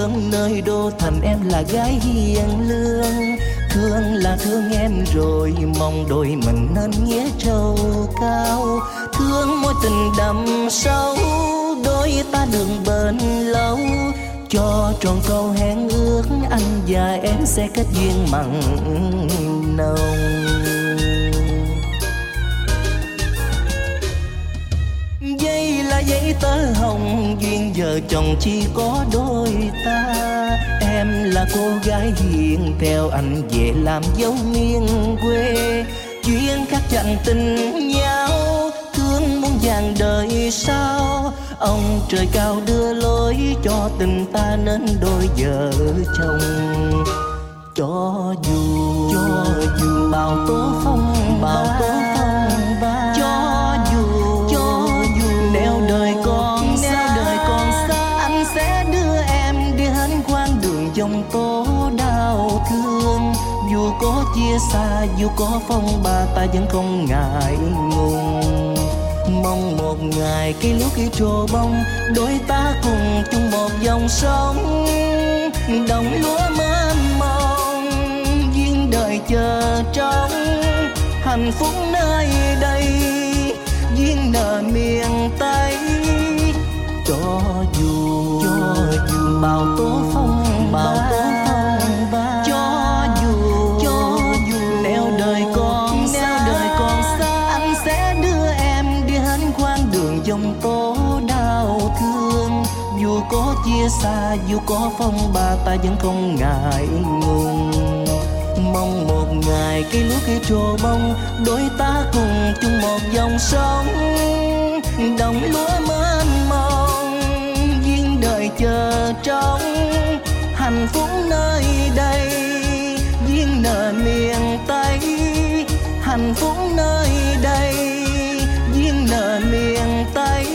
Vườn nơi đô thành em là gái hiền lương. Thương là thương em rồi, mong đôi mình nên nghĩa trâu cao. Thương mối tình đậm sâu, đôi ta đường bền lâu. Cho tròn câu hẹn ước, anh và em sẽ kết duyên mặn nồng. Giấy là hồng duyên vợ chồng chỉ có đôi ta. Em là cô gái hiền, theo anh về làm dấu miền quê. Duyên khắc chẳng tình nhau, thương muôn vàng đời sau. Ông trời cao đưa lối cho tình ta nên đôi vợ chồng cho dù cho dù. Bao tố phong, bao tố phong có chia xa, dù có phong ba, ta vẫn không ngại ngùng. Mong một ngày cây lúa kia trổ bông, đôi ta cùng chung một dòng sông. Đồng lúa mênh mông duyên đời chờ trông hạnh phúc nơi đây, duyên nợ miền tây. Cho dù cho dù, bao tố phong bao xa, dù có phong ba ta vẫn không ngại ngùng. Mong một ngày cây lúa cây trổ bông, đôi ta cùng chung một dòng sông. Đồng lúa mênh mông, duyên đời chờ trông hạnh phúc nơi đây, duyên nợ miền tây hạnh phúc nơi đây, duyên nợ miền tây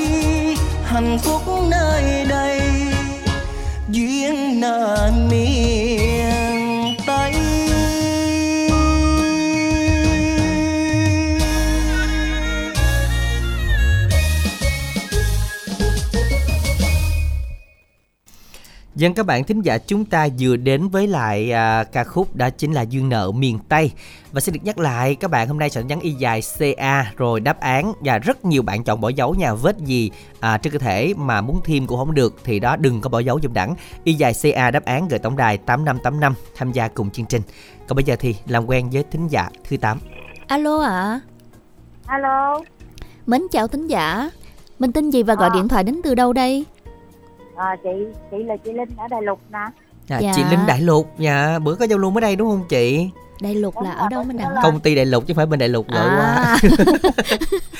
hạnh phúc nơi đây duyên nợ miền Dân các bạn thính giả chúng ta vừa đến với lại à, ca khúc đó chính là Duyên nợ miền Tây Và xin được nhắc lại các bạn hôm nay chọn nhắn y dài CA rồi đáp án Và rất nhiều bạn chọn bỏ dấu nhà vết gì à, trên cơ thể mà muốn thêm cũng không được Thì đó đừng có bỏ dấu dùm đẳng Y dài CA đáp án gửi tổng đài 8585 tham gia cùng chương trình Còn bây giờ thì làm quen với thính giả thứ 8 Alo ạ. alo Mến chào thính giả. Mình tên gì và gọi Ờ. điện thoại đến từ đâu đây? À, chị chị là chị linh ở đài lục nè à, Dạ. Chị Linh Đại Lục Dạ bữa có giao lưu ở đây đúng không chị Đại lục là ở đâu mới đặng? Công ty Đại Lục chứ không phải bên Đại Lục gọi À. qua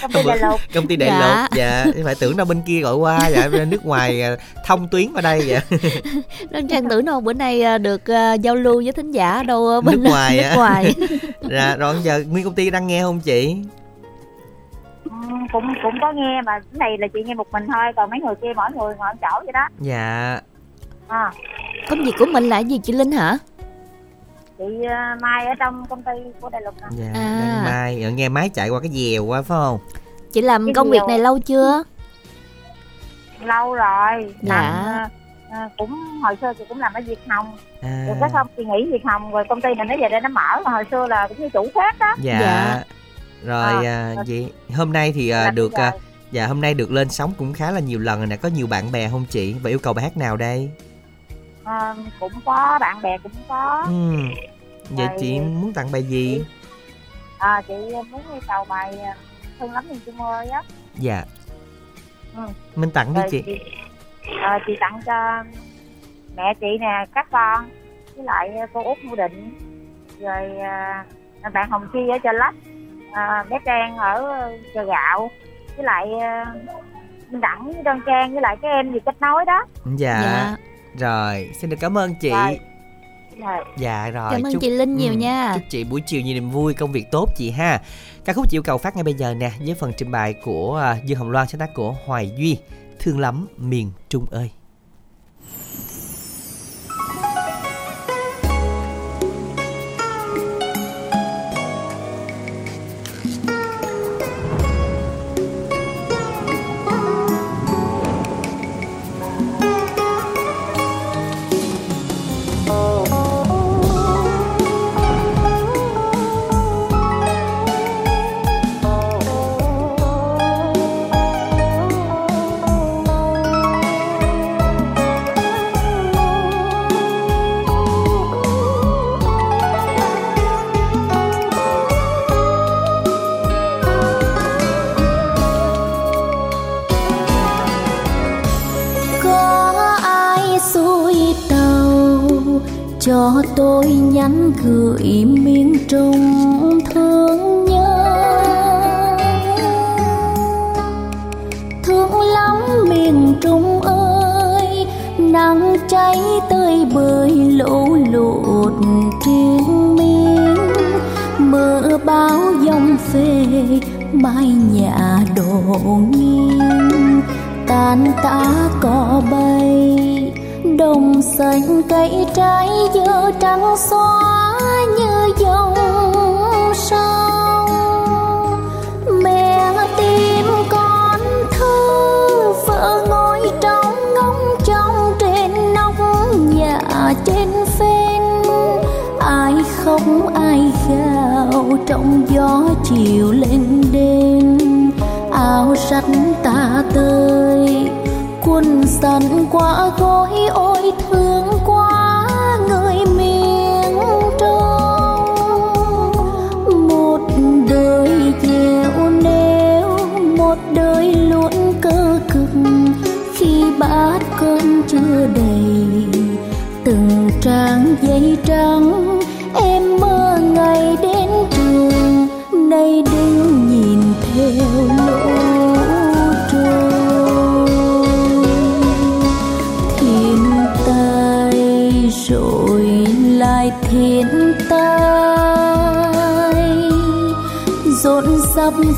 công ty đài lục công ty đại Dạ. lục dạ chứ phải tưởng đâu bên kia gọi qua dạ bên nước ngoài à, thông tuyến qua đây dạ Đơn Trang tưởng đâu bữa nay à, được à, giao lưu với thính giả ở đâu ở bên Nước ngoài nước á. ngoài. dạ rồi giờ nguyên công ty đang nghe không chị cũng cũng có nghe mà cái này là chị nghe một mình thôi còn mấy người kia mỗi người ngồi chỗ vậy đó dạ à, Công việc của mình là gì chị Linh hả? chị ờ, Mai ở trong công ty của Đại Lục nè. Dạ, À. mai, ở nghe máy chạy qua cái dèo quá phải không? chị làm Cái công việc điều- này lâu chưa Lâu rồi, Dạ. làm ờ, ờ, cũng hồi xưa chị cũng làm ở Việt Hồng. À, Rồi cái xong chị nghỉ Việt Hồng rồi công ty này nó về đây nó mở mà hồi xưa là cũng như chủ khác đó. dạ. Dạ. Rồi À, à, vậy hôm nay thì à, Là được à, dạ hôm nay được lên sóng cũng khá là nhiều lần rồi nè, có nhiều bạn bè không chị? Và yêu cầu bài hát nào đây? Ờ, cũng có bạn bè cũng có. Ừ. Vậy Rồi- chị muốn tặng bài gì? À, chị muốn yêu cầu bài ờ, thương lắm miền Trung ơi á. Dạ. Ừ. Mình tặng đi Rồi chị. chị, ờ, chị tặng cho mẹ chị nè, các con với lại cô út Mu Định rồi ờ, bạn Hồng Chi ở chợ Lách ờ, bé Trang ở chợ Gạo với lại ờ, Minh Đẳng Đơn Trang với lại cái em gì kết nối đó Dạ. Dạ. Rồi, xin được cảm ơn chị. Rồi. rồi Dạ rồi. cảm ơn chúc- chị linh nhiều Ừ, nha Chúc chị buổi chiều nhiều niềm vui, công việc tốt chị ha. Ca khúc chị yêu cầu phát ngay bây giờ nè, với phần trình bày của à, Dương Hồng Loan sáng tác của Hoài Duy. Thương lắm miền Trung ơi.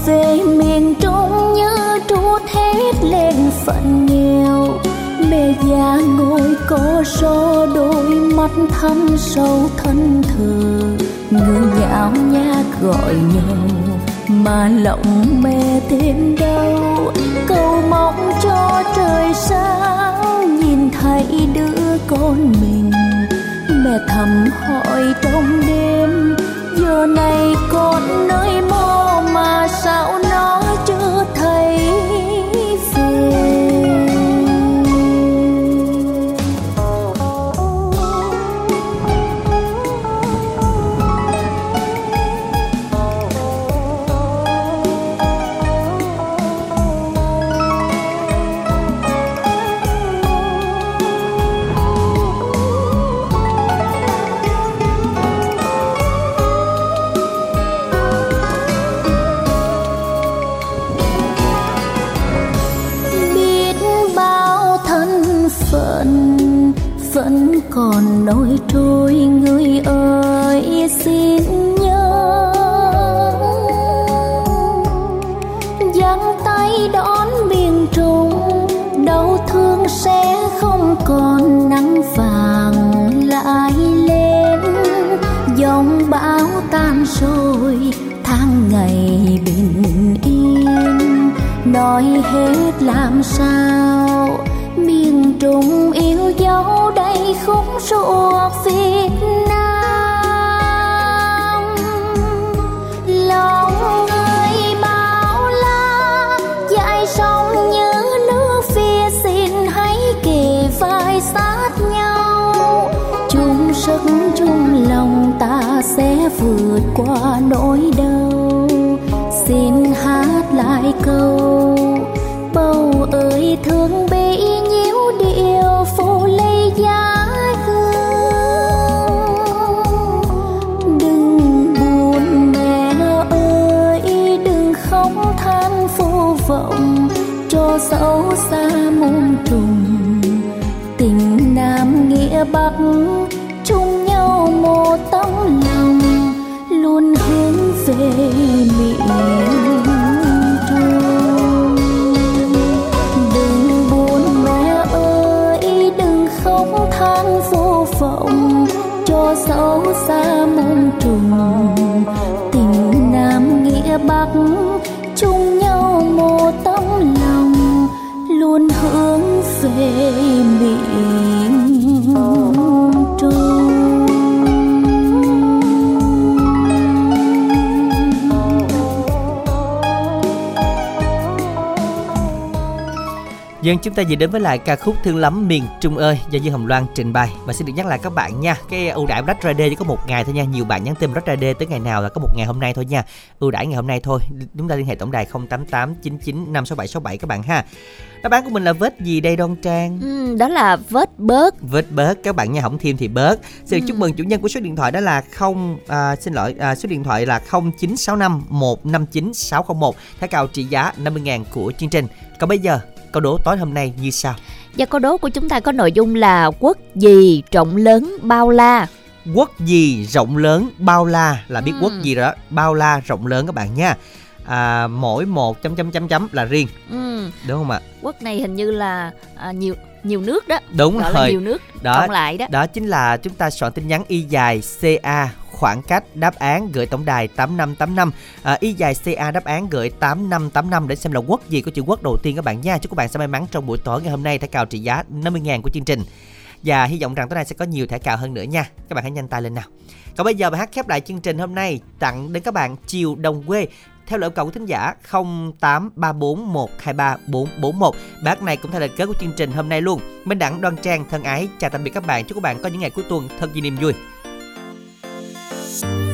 Về miền trung như trút hết lên phận nghèo. Mẹ già ngồi có số đôi mắt thăm sâu thân thờ. Người nhạo nhác gọi nhau, mà lòng mẹ thêm đau. Cầu mong cho trời sáng nhìn thấy đứa con mình. Mẹ thầm hỏi trong đêm giờ này con nơi mô mà sao nó chưa nói hết làm sao? Miền trung yêu dấu đây khúc ruột Việt Nam. Lòng người bao la dài sông như nước phía xin hãy kề vai sát nhau. Chung sức, chung lòng ta sẽ vượt qua nỗi đau. Xin hát lại câu thương bi nhiễu điệu phù lây giá hương. Đừng buồn mẹ ơi, đừng khóc than vô vọng, cho dẫu xa muôn trùng. Tình nam nghĩa bắc, chung nhau một tấm lòng, luôn hướng về miền vọng cho xấu xa muôn trùng. Tình nam nghĩa bắc, chung nhau một tấm lòng luôn hướng về Dân chúng ta vừa đến với lại ca khúc Thương lắm miền Trung ơi do Dương Hồng Loan trình bày. Và xin được nhắc lại các bạn nha cái ưu đãi Black Friday chỉ có một ngày thôi nha. Nhiều bạn nhắn tin Black Friday tới ngày nào là có một ngày hôm nay thôi nha. Ưu đãi ngày hôm nay thôi. Chúng ta liên hệ tổng đài 088 99 567 67 các bạn ha. Đáp án của mình là vết gì đây Đoan Trang? Ừ, đó là vết bớt. Vết bớt. Các bạn nha không thêm thì bớt. Xin được chúc mừng chủ nhân của số điện thoại đó là không à, xin lỗi à, số điện thoại là 0965 159 601 thẻ cào trị giá 50.000 của chương trình. Còn bây giờ câu đố tối hôm nay như sau. Và câu đố của chúng ta có nội dung là quốc gì rộng lớn bao la? Quốc gì rộng lớn bao la? Là biết quốc gì rồi đó. Bao la rộng lớn các bạn nha. À, mỗi một chấm chấm chấm chấm là riêng. Ừ. đúng không ạ? Quốc này hình như là à, nhiều nhiều nước đó. Đúng Gọi rồi. là nhiều nước đó cộng lại đó. đó chính là chúng ta soạn tin nhắn y dài ca khoảng cách đáp án gửi tổng đài 8585 à, y dài ca đáp án gửi 8585 để xem là quốc gì có chữ quốc đầu tiên các bạn nha. Chúc các bạn sẽ may mắn trong buổi tối ngày hôm nay thẻ cào trị giá 50.000 của chương trình. Và hy vọng rằng tối nay sẽ có nhiều thẻ cào hơn nữa nha. Các bạn hãy nhanh tay lên nào. Còn bây giờ bài hát khép lại chương trình hôm nay tặng đến các bạn chiều đồng quê theo lời cầu của thính giả 0834123441 bác này cũng thay lời kết của chương trình hôm nay luôn. Minh Đẳng, Đoan Trang, thân ái, chào tạm biệt các bạn. Chúc các bạn có những ngày cuối tuần thật nhiều niềm vui. chiều